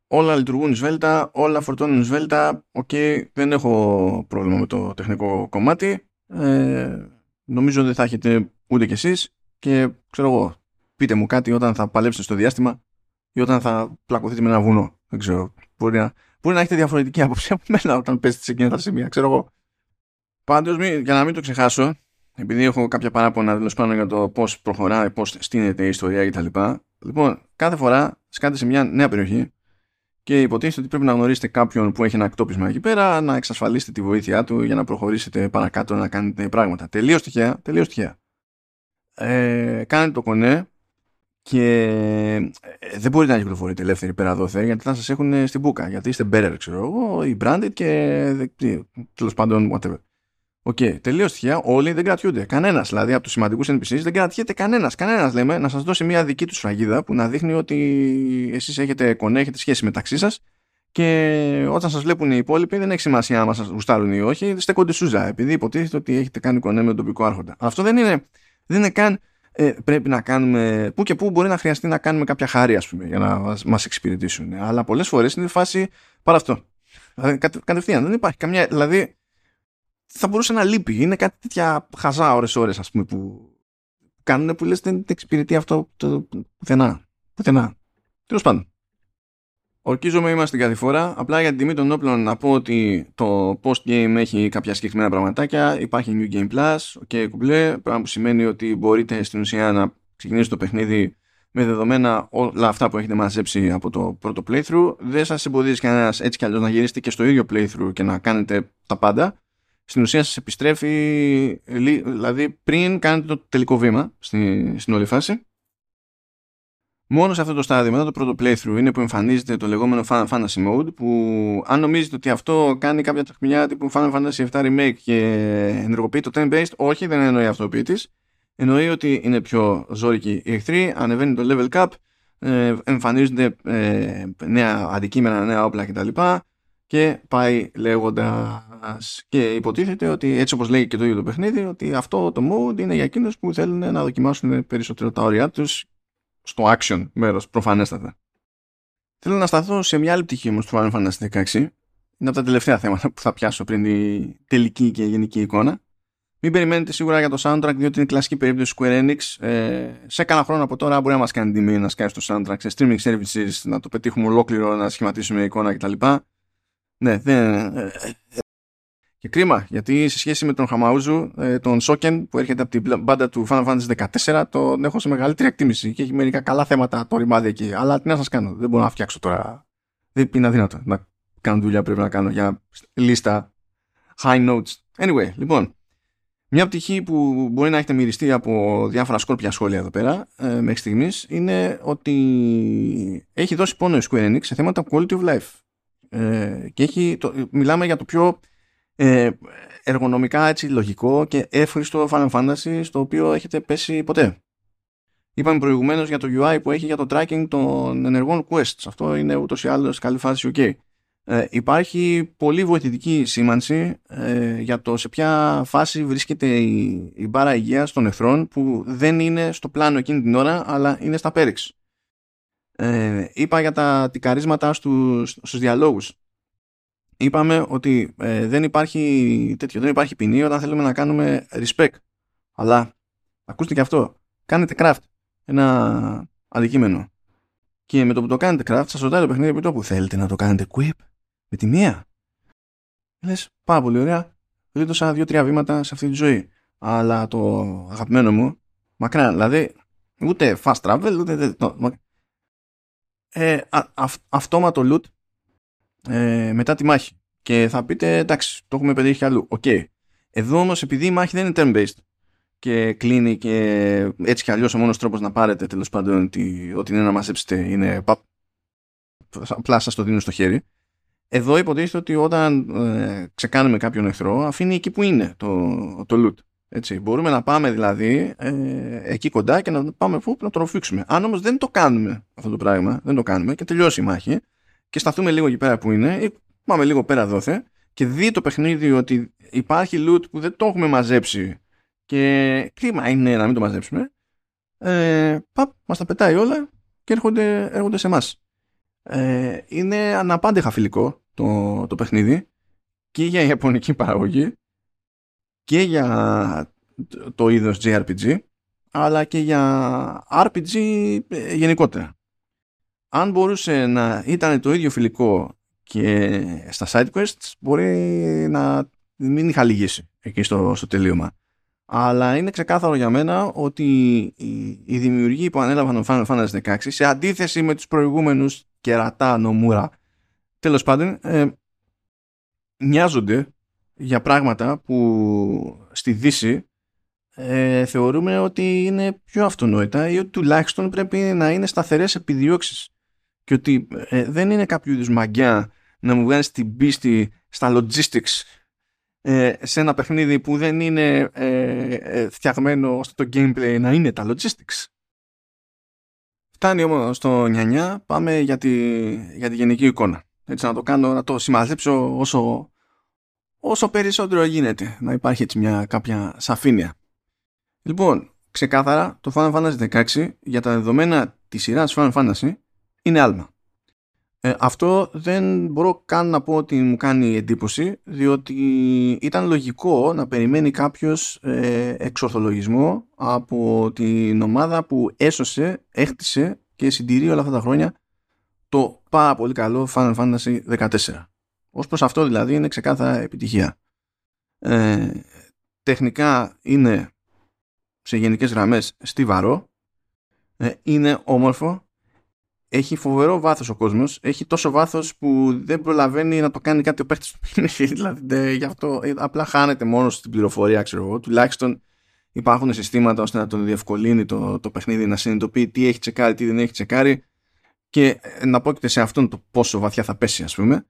[SPEAKER 1] Όλα λειτουργούν σβέλτα, όλα φορτώνουν σβέλτα. OK, okay, δεν έχω πρόβλημα με το τεχνικό κομμάτι. Ε, νομίζω δεν θα έχετε ούτε κι εσείς και ξέρω εγώ, πείτε μου κάτι όταν θα παλέψετε στο διάστημα ή όταν θα πλακωθείτε με ένα βουνό. Δεν ξέρω. Μπορεί να, μπορεί να έχετε διαφορετική άποψη από μένα όταν πέσετε σε εκείνα τα σημεία, ξέρω εγώ. Πάντως, για να μην το ξεχάσω, επειδή έχω κάποια παράπονα τέλος πάντων για το πώς προχωράει, πώς στήνεται η ιστορία κτλ. Λοιπόν, κάθε φορά σκάτε σε μια νέα περιοχή και υποτίθεται ότι πρέπει να γνωρίσετε κάποιον που έχει ένα εκτόπισμα εκεί πέρα, να εξασφαλίσετε τη βοήθειά του για να προχωρήσετε παρακάτω να κάνετε πράγματα. Τελείως τυχαία, τελείως τυχαία. Ε, κάνετε το κονέ και ε, δεν μπορείτε να κυκλοφορείτε ελεύθεροι πέρα δώθε γιατί θα σας έχουν στην μπούκα. Γιατί είστε bearer, ξέρω εγώ, ή branded και τέλος πάντων, whatever. OK, okay, τελείως τυχαία, όλοι δεν κρατιούνται. Κανένας. Δηλαδή από τους σημαντικούς NPCs δεν κρατιέται κανένας. Κανένας λέμε να σας δώσει μια δική τους σφραγίδα που να δείχνει ότι εσείς έχετε κονέ, έχετε σχέση μεταξύ σας και όταν σας βλέπουν οι υπόλοιποι δεν έχει σημασία αν σας γουστάρουν ή όχι, στέκονται σούζα επειδή υποτίθεται ότι έχετε κάνει κονέ με τον τοπικό άρχοντα. Αυτό δεν είναι, δεν είναι καν ε, πρέπει να κάνουμε. Πού και πού μπορεί να χρειαστεί να κάνουμε κάποια χάρη, ας πούμε, για να μας εξυπηρετήσουν. Αλλά πολλές φορές είναι φάση πάρα αυτό. Δηλαδή, κατευθείαν δεν υπάρχει καμιά. Δηλαδή, θα μπορούσε να λείπει. Είναι κάτι τέτοια χαζά ώρες-ώρες ας πούμε που κάνουν που λες δεν εξυπηρετεί αυτό το πουθενά. Πουθενά. Τέλος πάντων. Ορκίζομαι είμαστε στην κάθε φορά. Απλά για την τιμή των όπλων να πω ότι το post game έχει κάποια συγκεκριμένα πραγματάκια. Υπάρχει New Game Plus, ok κουμπλέ, πράγμα που σημαίνει ότι μπορείτε στην ουσία να ξεκινήσετε το παιχνίδι με δεδομένα όλα αυτά που έχετε μαζέψει από το πρώτο playthrough. Δεν σας εμποδίζει κανένας έτσι κι αλλιώς να γυρίσετε και στο ίδιο playthrough και να κάνετε τα πάντα στην ουσία σας επιστρέφει δηλαδή πριν κάνετε το τελικό βήμα στην, στην όλη φάση μόνο σε αυτό το στάδιο μετά το πρώτο playthrough είναι που εμφανίζεται το λεγόμενο Fantasy Mode που αν νομίζετε ότι αυτό κάνει κάποια τεχνιά τύπου Final Fantasy 7 Remake και ενεργοποιεί το 10 based όχι δεν εννοεί αυτό ποιητής εννοεί ότι είναι πιο ζώρικοι οι εχθροί ανεβαίνει το level cap ε, εμφανίζονται ε, νέα αντικείμενα, νέα όπλα κτλ. Και πάει λέγοντας και υποτίθεται ότι έτσι όπως λέει και το ίδιο το παιχνίδι ότι αυτό το mode είναι για εκείνους που θέλουν να δοκιμάσουν περισσότερο τα όρια τους στο action μέρος προφανέστατα. Θέλω να σταθώ σε μια άλλη πτυχή όμως του Final Fantasy 16 είναι από τα τελευταία θέματα που θα πιάσω πριν τη τελική και γενική εικόνα. Μην περιμένετε σίγουρα για το soundtrack, διότι είναι κλασική περίπτωση Square Enix. Ε, σε κάνα χρόνο από τώρα μπορεί να μας κάνει τιμή να σκάσει το soundtrack σε streaming services, να το πετύχουμε ολόκληρο, να σχηματίσουμε εικόνα κτλ. Ναι, δεν. Ε, και κρίμα, γιατί σε σχέση με τον Χαμαούζου, ε, τον Σόκεν που έρχεται από την μπάντα του Final Fantasy 14, τον έχω σε μεγαλύτερη εκτίμηση και έχει μερικά καλά θέματα το ρημάδι εκεί. Αλλά τι να σας κάνω, δεν μπορώ να φτιάξω τώρα. Δεν είναι αδύνατο να κάνω δουλειά πρέπει να κάνω για λίστα high notes. Anyway, λοιπόν, μια πτυχή που μπορεί να έχετε μυριστεί από διάφορα σκόρπια σχόλια εδώ πέρα ε, μέχρι στιγμής είναι ότι έχει δώσει πόνο η Square Enix σε θέματα quality of life. Ε, και έχει, το, μιλάμε για το πιο ε, εργονομικά έτσι λογικό και εύχριστο Final Fantasy στο οποίο έχετε πέσει ποτέ. Είπαμε προηγουμένως για το UI που έχει για το tracking των ενεργών quests. Αυτό είναι ούτως ή άλλως καλή φάση ok. Ε, υπάρχει πολύ βοηθητική σήμανση ε, για το σε ποια φάση βρίσκεται η, η μπάρα υγείας των εχθρών που δεν είναι στο πλάνο εκείνη την ώρα αλλά είναι στα πέριξ. Ε, είπα για τα τικαρίσματα στους, στους διαλόγους. Είπαμε ότι ε, δεν υπάρχει τέτοιο, δεν υπάρχει ποινή όταν θέλουμε να κάνουμε respect. Αλλά, ακούστε και αυτό, κάνετε craft ένα αντικείμενο. Και με το που το κάνετε craft, σας ρωτάει το παιχνίδι το που θέλετε να το κάνετε equip με τη μία; Λες, πάρα πολύ ωραία, γλίτωσα δύο-τρία βήματα σε αυτή τη ζωή. Αλλά το αγαπημένο μου, μακράν, δηλαδή, ούτε fast travel, ούτε... Ε, αυτόματο loot ε, μετά τη μάχη. Και θα πείτε, εντάξει, το έχουμε πετύχει αλλού. OK. Okay. Εδώ όμως, επειδή η μάχη δεν είναι turn-based και κλείνει και έτσι κι αλλιώς ο μόνος τρόπος να πάρετε τέλος πάντων ότι, ότι είναι να μαζέψετε είναι παπ, απλά σας το δίνουν στο χέρι. Εδώ υποτίθεται ότι όταν ε, ξεκάνουμε κάποιον εχθρό αφήνει εκεί που είναι το, το loot. Έτσι. Μπορούμε να πάμε δηλαδή ε, εκεί κοντά και να πάμε που, να το ροφήξουμε. Αν όμως δεν το κάνουμε αυτό το πράγμα, δεν το κάνουμε και τελειώσει η μάχη και σταθούμε λίγο εκεί πέρα που είναι. Ή πάμε λίγο πέρα δόθε. Και δει το παιχνίδι ότι υπάρχει loot που δεν το έχουμε μαζέψει. Και κρίμα είναι να μην το μαζέψουμε. Ε, παπ, μας τα πετάει όλα και έρχονται, έρχονται σε εμάς. Ε, είναι αναπάντεχα φιλικό το, το παιχνίδι. Και για ιαπωνική παραγωγή. Και για το είδος JRPG αλλά και για RPG ε, γενικότερα. Αν μπορούσε να ήταν το ίδιο φιλικό και στα side quests μπορεί να μην είχα λυγίσει εκεί στο, στο τελείωμα. Αλλά είναι ξεκάθαρο για μένα ότι οι, οι δημιουργοί που ανέλαβαν το Final Fantasy 16 σε αντίθεση με τους προηγούμενους κερατά νομούρα τέλος πάντων ε, νοιάζονται για πράγματα που στη Δύση ε, θεωρούμε ότι είναι πιο αυτονόητα ή ότι τουλάχιστον πρέπει να είναι σταθερές επιδιώξεις και ότι ε, δεν είναι κάποιο είδους μαγιά να μου βγάλεις την πίστη στα logistics ε, σε ένα παιχνίδι που δεν είναι ε, ε, φτιαγμένο ώστε το gameplay να είναι τα logistics. Φτάνει όμως στο νιανιά, πάμε για τη, για τη γενική εικόνα. Έτσι να το κάνω, να το συμμαζέψω όσο, όσο περισσότερο γίνεται. Να υπάρχει έτσι μια κάποια σαφήνεια. Λοιπόν, ξεκάθαρα το Final Fantasy 16 για τα δεδομένα της σειράς Final Fantasy είναι άλμα. Ε, αυτό δεν μπορώ καν να πω ότι μου κάνει εντύπωση διότι ήταν λογικό να περιμένει κάποιος ε, εξορθολογισμό από την ομάδα που έσωσε, έχτισε και συντηρεί όλα αυτά τα χρόνια το πάρα πολύ καλό Final Fantasy 14. Ως προς αυτό δηλαδή είναι ξεκάθαρα επιτυχία. Ε, τεχνικά είναι σε γενικές γραμμές στιβαρό, ε, είναι όμορφο, έχει φοβερό βάθος ο κόσμος, έχει τόσο βάθος που δεν προλαβαίνει να το κάνει κάτι ο παίχτης του παιχνίδι, δηλαδή γι' αυτό ε, απλά χάνεται μόνος στην πληροφορία, ξέρω εγώ, τουλάχιστον υπάρχουν συστήματα ώστε να τον διευκολύνει το, το παιχνίδι να συνειδητοποιεί τι έχει τσεκάρει, τι δεν έχει τσεκάρει. Και ε, να πω και σε αυτόν το πόσο βαθιά θα πέσει ας πούμε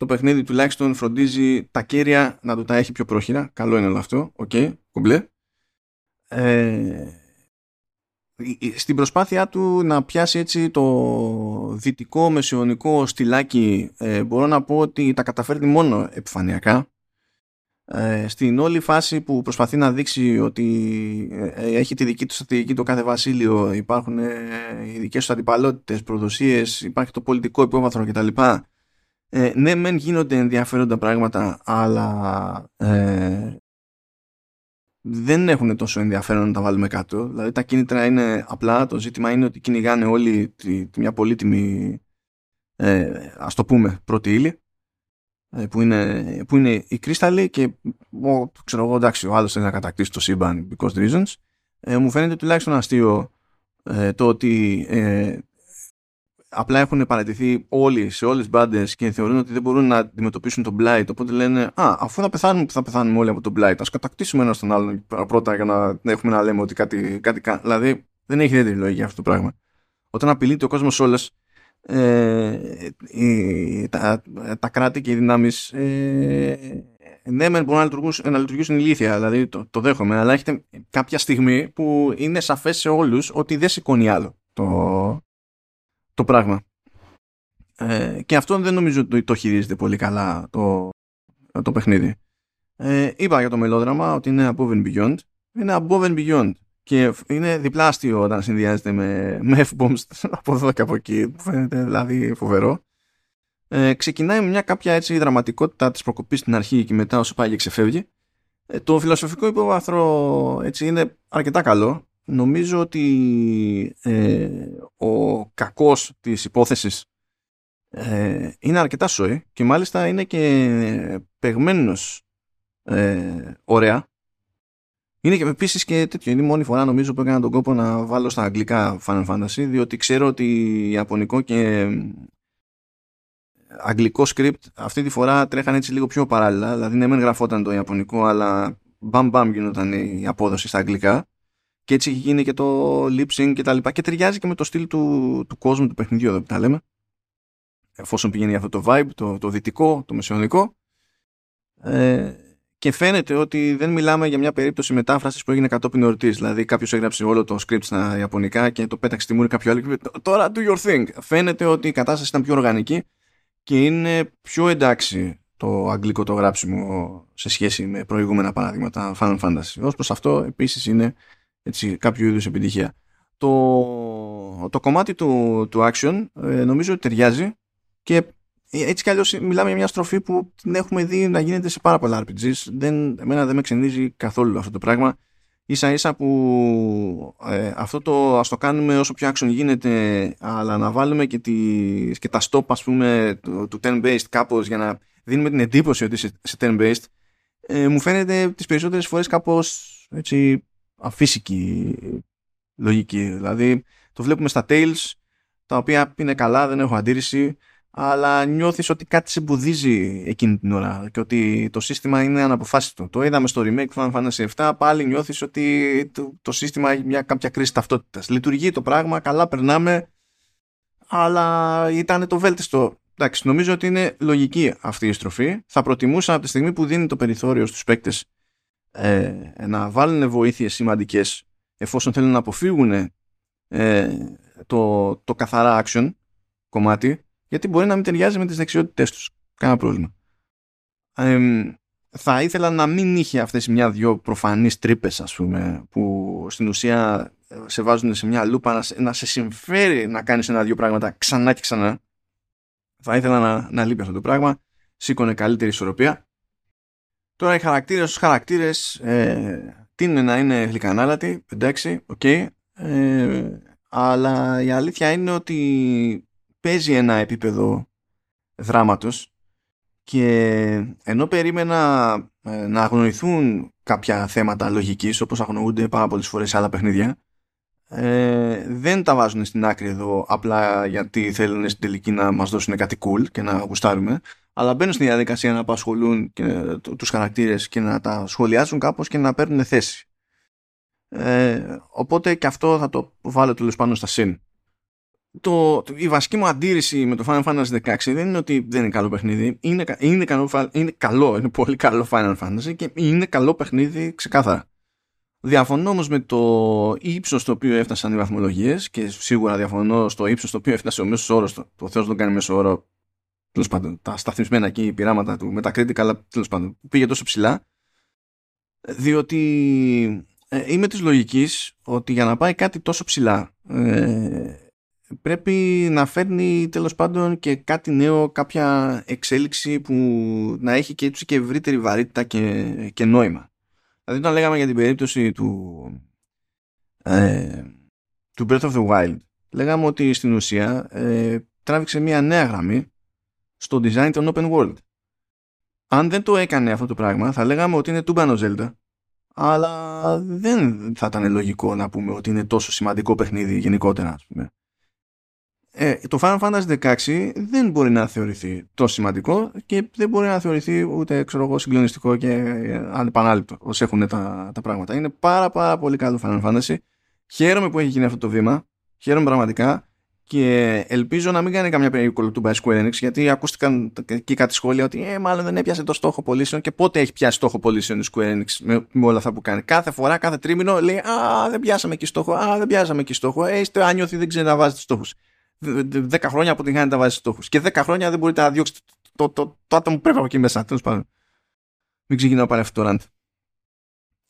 [SPEAKER 1] το παιχνίδι τουλάχιστον φροντίζει τα καίρια να του τα έχει πιο πρόχειρα. Καλό είναι όλο αυτό, OK, okay, κομπλέ. Ε, στην προσπάθειά του να πιάσει έτσι το δυτικό μεσαιωνικό στυλάκι ε, μπορώ να πω ότι τα καταφέρνει μόνο επιφανειακά. Ε, στην όλη φάση που προσπαθεί να δείξει ότι ε, έχει τη δική του στρατηγική το κάθε βασίλειο υπάρχουν ε, οι δικές τους αντιπαλότητες, προδοσίες υπάρχει το πολιτικό υπόβαθρο κτλ. Ε, ναι μεν γίνονται ενδιαφέροντα πράγματα αλλά ε, δεν έχουν τόσο ενδιαφέρον να τα βάλουμε κάτω. Δηλαδή τα κίνητρα είναι απλά, το ζήτημα είναι ότι κυνηγάνε όλοι τη, τη μια πολύτιμη ε, ας το πούμε πρώτη ύλη ε, που, είναι, που είναι η κρίσταλη και ο, ξέρω εγώ εντάξει ο άλλος θέλει να κατακτήσει το σύμπαν because reasons ε, μου φαίνεται τουλάχιστον αστείο ε, το ότι ε, απλά έχουν παρατηθεί όλοι σε όλες τις μπάντες και θεωρούν ότι δεν μπορούν να αντιμετωπίσουν τον Blight. Οπότε λένε α αφού θα πεθάνουμε θα πεθάνουμε όλοι από τον Blight. Ας κατακτήσουμε ένα τον άλλον πρώτα για να έχουμε να λέμε ότι κάτι, κάτι κάνει δηλαδή δεν έχει ιδιαίτερη λογική αυτό το πράγμα. Όταν απειλείται ο κόσμος όλες ε, τα, τα κράτη και οι δυνάμεις ε, ναι, μεν μπορούν να λειτουργήσουν, να λειτουργήσουν ηλίθια, δηλαδή το, το δέχομαι, αλλά έχετε κάποια στιγμή που είναι σαφές σε όλους ότι δεν σηκώνει άλλο το, το πράγμα. Ε, και αυτό δεν νομίζω ότι το χειρίζεται πολύ καλά το, το παιχνίδι. Ε, είπα για το μελόδραμα ότι είναι above and beyond. Είναι above and beyond. Και είναι διπλάστιο όταν συνδυάζεται με, με F-bombs από εδώ και από εκεί. Που φαίνεται δηλαδή φοβερό. Ε, ξεκινάει με μια κάποια έτσι δραματικότητα της προκοπής στην αρχή και μετά όσο πάει και ξεφεύγει. Ε, το φιλοσοφικό υπόβαθρο έτσι είναι αρκετά καλό. Νομίζω ότι ε, ο κακός της υπόθεσης ε, είναι αρκετά σόι και μάλιστα είναι και παιγμένος ε, ωραία. Είναι και επίσης και τέτοιο. Είναι η μόνη φορά νομίζω που έκανα τον κόπο να βάλω στα αγγλικά Final Fantasy, διότι ξέρω ότι Ιαπωνικό και αγγλικό script αυτή τη φορά τρέχανε έτσι λίγο πιο παράλληλα. Δηλαδή, ναι, μεν γραφόταν το Ιαπωνικό, αλλά μπαμ μπαμ γινόταν η απόδοση στα αγγλικά. Και έτσι έχει γίνει και το lip sync και τα λοιπά. Και ταιριάζει και με το στυλ του, του κόσμου του παιχνιδιού εδώ που τα λέμε. Εφόσον πηγαίνει αυτό το vibe, το, το δυτικό, το μεσαιωνικό. Ε, και φαίνεται ότι δεν μιλάμε για μια περίπτωση μετάφρασης που έγινε κατόπιν εορτής. Δηλαδή, κάποιος έγραψε όλο το script στα Ιαπωνικά και το πέταξε στη μούρη κάποιο άλλο. Τώρα do your thing. Φαίνεται ότι η κατάσταση ήταν πιο οργανική και είναι πιο εντάξει το αγγλικό το γράψιμο σε σχέση με προηγούμενα παραδείγματα Final Fantasy. Ω προς αυτό, επίσης είναι έτσι, κάποιο είδους επιτυχία. Το, το κομμάτι του, του action ε, νομίζω ότι ταιριάζει και έτσι κι αλλιώς μιλάμε για μια στροφή που την έχουμε δει να γίνεται σε πάρα πολλά RPGs. Δεν, εμένα δεν με ξενίζει καθόλου αυτό το πράγμα. Ίσα ίσα που ε, αυτό το ας το κάνουμε όσο πιο action γίνεται αλλά να βάλουμε και, τη, και τα stop ας πούμε του, του turn-based κάπως για να δίνουμε την εντύπωση ότι σε, σε turn-based ε, μου φαίνεται τις περισσότερες φορές κάπως έτσι αφύσικη λογική. Δηλαδή το βλέπουμε στα Tales τα οποία είναι καλά, δεν έχω αντίρρηση αλλά νιώθεις ότι κάτι σε εμποδίζει εκείνη την ώρα και ότι το σύστημα είναι αναποφάσιστο. Το είδαμε στο remake του Final Fantasy VII, πάλι νιώθεις ότι το, το σύστημα έχει μια κάποια κρίση ταυτότητας. Λειτουργεί το πράγμα, καλά περνάμε, αλλά ήταν το βέλτιστο. Εντάξει, νομίζω ότι είναι λογική αυτή η στροφή. Θα προτιμούσα από τη στιγμή που δίνει το περιθώριο στους παίκτες ε, να βάλουν βοήθειες σημαντικές εφόσον θέλουν να αποφύγουν ε, το, το καθαρά action κομμάτι γιατί μπορεί να μην ταιριάζει με τις δεξιότητές τους. Κάνα πρόβλημα. θα ήθελα να μην είχε αυτές μια-δυο προφανείς τρύπες ας πούμε που στην ουσία ε, σε βάζουν σε μια λούπα να σε, να σε συμφέρει να κάνεις ένα-δυο πράγματα ξανά και ξανά. Θα ήθελα να, να λείπει αυτό το πράγμα. Σήκωνε καλύτερη ισορροπία. Τώρα οι χαρακτήρες στους χαρακτήρες ε, είναι να είναι γλυκανάλατοι, εντάξει, OK. Okay, ε, αλλά η αλήθεια είναι ότι παίζει ένα επίπεδο δράματος και ενώ περίμενα ε, να αγνοηθούν κάποια θέματα λογικής όπως αγνοούνται πάρα πολλές φορές σε άλλα παιχνίδια ε, δεν τα βάζουν στην άκρη εδώ απλά γιατί θέλουν στην τελική να μας δώσουν κάτι cool και να γουστάρουμε αλλά μπαίνουν στη διαδικασία να απασχολούν και, ε, τους χαρακτήρες και να τα σχολιάσουν κάπως και να παίρνουν θέση ε, οπότε και αυτό θα το βάλω τέλος πάνω στα συν το, η βασική μου αντίρρηση με το Final Fantasy 16 δεν είναι ότι δεν είναι καλό παιχνίδι. Είναι, είναι, καλό, είναι καλό, είναι πολύ καλό Final Fantasy και είναι καλό παιχνίδι ξεκάθαρα. Διαφωνώ όμως με το ύψος στο οποίο έφτασαν οι βαθμολογίες και σίγουρα διαφωνώ στο ύψος στο οποίο έφτασε ο μέσος όρος. Το, το Θεός δεν κάνει μέσο όρο. Τέλος πάντων, τα σταθμισμένα εκεί πειράματα του Metacritic, αλλά τέλος πάντων πήγε τόσο ψηλά. Διότι ε, είμαι της λογικής ότι για να πάει κάτι τόσο ψηλά ε, πρέπει να φέρνει τέλος πάντων και κάτι νέο, κάποια εξέλιξη που να έχει και έτσι και ευρύτερη βαρύτητα και, και νόημα. Δηλαδή όταν λέγαμε για την περίπτωση του, ε, του Breath of the Wild λέγαμε ότι στην ουσία ε, τράβηξε μια νέα γραμμή στο design των open world. Αν δεν το έκανε αυτό το πράγμα θα λέγαμε ότι είναι τούμπανο Zelda αλλά δεν θα ήταν λογικό να πούμε ότι είναι τόσο σημαντικό παιχνίδι γενικότερα ας πούμε ε, το Final Fantasy 16 δεν μπορεί να θεωρηθεί τόσο σημαντικό και δεν μπορεί να θεωρηθεί ούτε ξέρω εγώ, συγκλονιστικό και ανεπανάληπτο όσο έχουν τα, τα πράγματα. Είναι πάρα πάρα πολύ καλό Final Fantasy. Χαίρομαι που έχει γίνει αυτό το βήμα. Χαίρομαι πραγματικά και ελπίζω να μην κάνει καμιά περίπτωση του Square Enix γιατί ακούστηκαν και κάτι σχόλια ότι ε, μάλλον δεν έπιασε το στόχο πωλήσεων και πότε έχει πιάσει στόχο πωλήσεων η Square Enix με, με, όλα αυτά που κάνει. Κάθε φορά, κάθε τρίμηνο λέει Α, δεν πιάσαμε εκεί στόχο. Α, δεν πιάσαμε εκεί στόχο. Ε, είστε άνιωθοι, δεν ξέρετε να βάζετε στόχους. Δέκα χρόνια από την χάνετε να βάζετε στόχους. Και δέκα χρόνια δεν μπορείτε να διώξετε το, το, το, το άτομο που πρέπει από εκεί μέσα. Τέλος πάντων. Μην ξεκινάω πάλι αυτό το ραντ.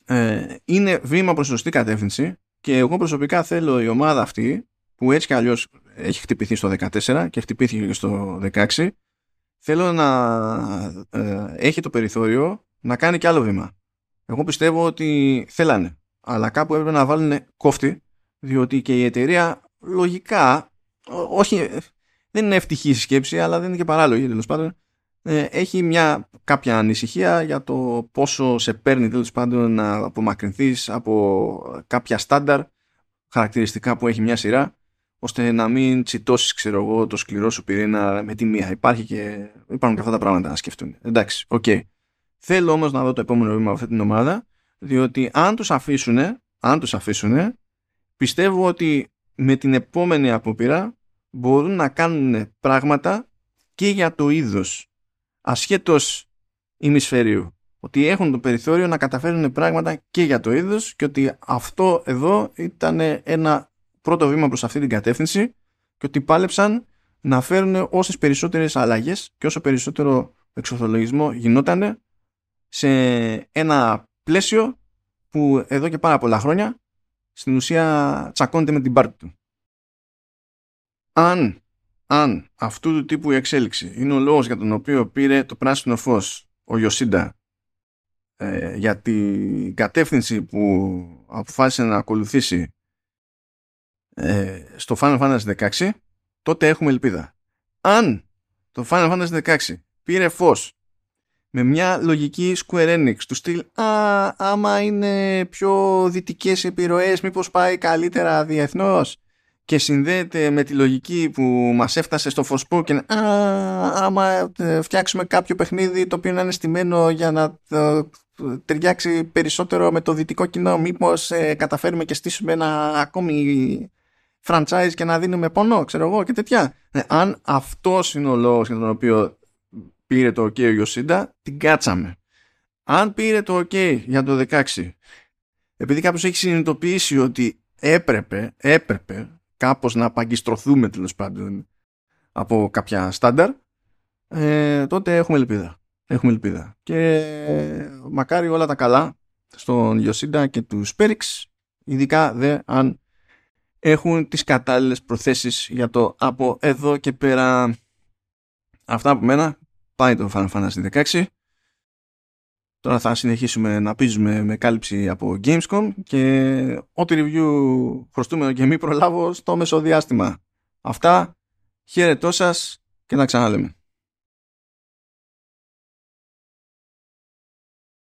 [SPEAKER 1] Ε, είναι βήμα προς σωστή κατεύθυνση και εγώ προσωπικά θέλω η ομάδα αυτή που έτσι κι αλλιώς έχει χτυπηθεί στο 14 και χτυπήθηκε και στο 16 θέλω να ε, έχει το περιθώριο να κάνει κι άλλο βήμα. Εγώ πιστεύω ότι θέλανε αλλά κάπου έπρεπε να βάλουν κόφτη διότι και η εταιρεία λογικά όχι δεν είναι ευτυχή η σκέψη αλλά δεν είναι και παράλογη τέλος πάντων ε, έχει μια κάποια ανησυχία για το πόσο σε παίρνει τέλος πάντων να απομακρυνθείς από κάποια στάνταρ χαρακτηριστικά που έχει μια σειρά ώστε να μην τσιτώσεις, ξέρω εγώ, το σκληρό σου πυρήνα με τη μία. Υπάρχει και, υπάρχουν και αυτά τα πράγματα να σκεφτούν. Εντάξει, OK. Okay. Θέλω όμως να δω το επόμενο βήμα από αυτή την ομάδα, διότι αν τους αφήσουν, αν τους αφήσουν, πιστεύω ότι με την επόμενη απόπειρα μπορούν να κάνουν πράγματα και για το είδος ασχέτως ημισφαιρίου. Ότι έχουν το περιθώριο να καταφέρουν πράγματα και για το είδος και ότι αυτό εδώ ήταν ένα πρώτο βήμα προς αυτή την κατεύθυνση και ότι πάλεψαν να φέρουν όσες περισσότερες αλλαγές και όσο περισσότερο εξορθολογισμό γινόταν σε ένα πλαίσιο που εδώ και πάρα πολλά χρόνια στην ουσία τσακώνεται με την πάρτη του. Αν, αν αυτού του τύπου η εξέλιξη είναι ο λόγος για τον οποίο πήρε το πράσινο φως ο Ιωσίντα ε, για την κατεύθυνση που αποφάσισε να ακολουθήσει ε, στο Final Fantasy 16 τότε έχουμε ελπίδα. Αν το Final Fantasy 16 πήρε φως με μια λογική Square Enix του στυλ «Α, άμα είναι πιο δυτικές επιρροές μήπως πάει καλύτερα διεθνώς» και συνδέεται με τη λογική που μας έφτασε στο Forspoken «Α, άμα ε, φτιάξουμε κάποιο παιχνίδι το οποίο να είναι στημένο για να ε, ταιριάξει περισσότερο με το δυτικό κοινό μήπως ε, καταφέρουμε και στήσουμε ένα ακόμη franchise και να δίνουμε πόνο, ξέρω εγώ και τέτοια. Ε, αν αυτός είναι ο λόγος για τον οποίο πήρε το OK ο Ιωσίντα, την κάτσαμε. Αν πήρε το OK για το 16, επειδή κάποιος έχει συνειδητοποιήσει ότι έπρεπε, έπρεπε κάπως να παγκιστρωθούμε τέλος πάντων από κάποια στάνταρ, ε, τότε έχουμε ελπίδα. Έχουμε ελπίδα. Και ε, μακάρι όλα τα καλά στον Ιωσίντα και τους Σπέριξ, ειδικά δε αν έχουν τις κατάλληλες προθέσεις για το από εδώ και πέρα αυτά από μένα. Πάει το Final Fantasy 16 τώρα θα συνεχίσουμε να πίζουμε με κάλυψη από Gamescom και ό,τι review χρωστούμε και μη προλάβω στο μεσοδιάστημα. Αυτά. Χαίρετό σας και να ξαναλέμε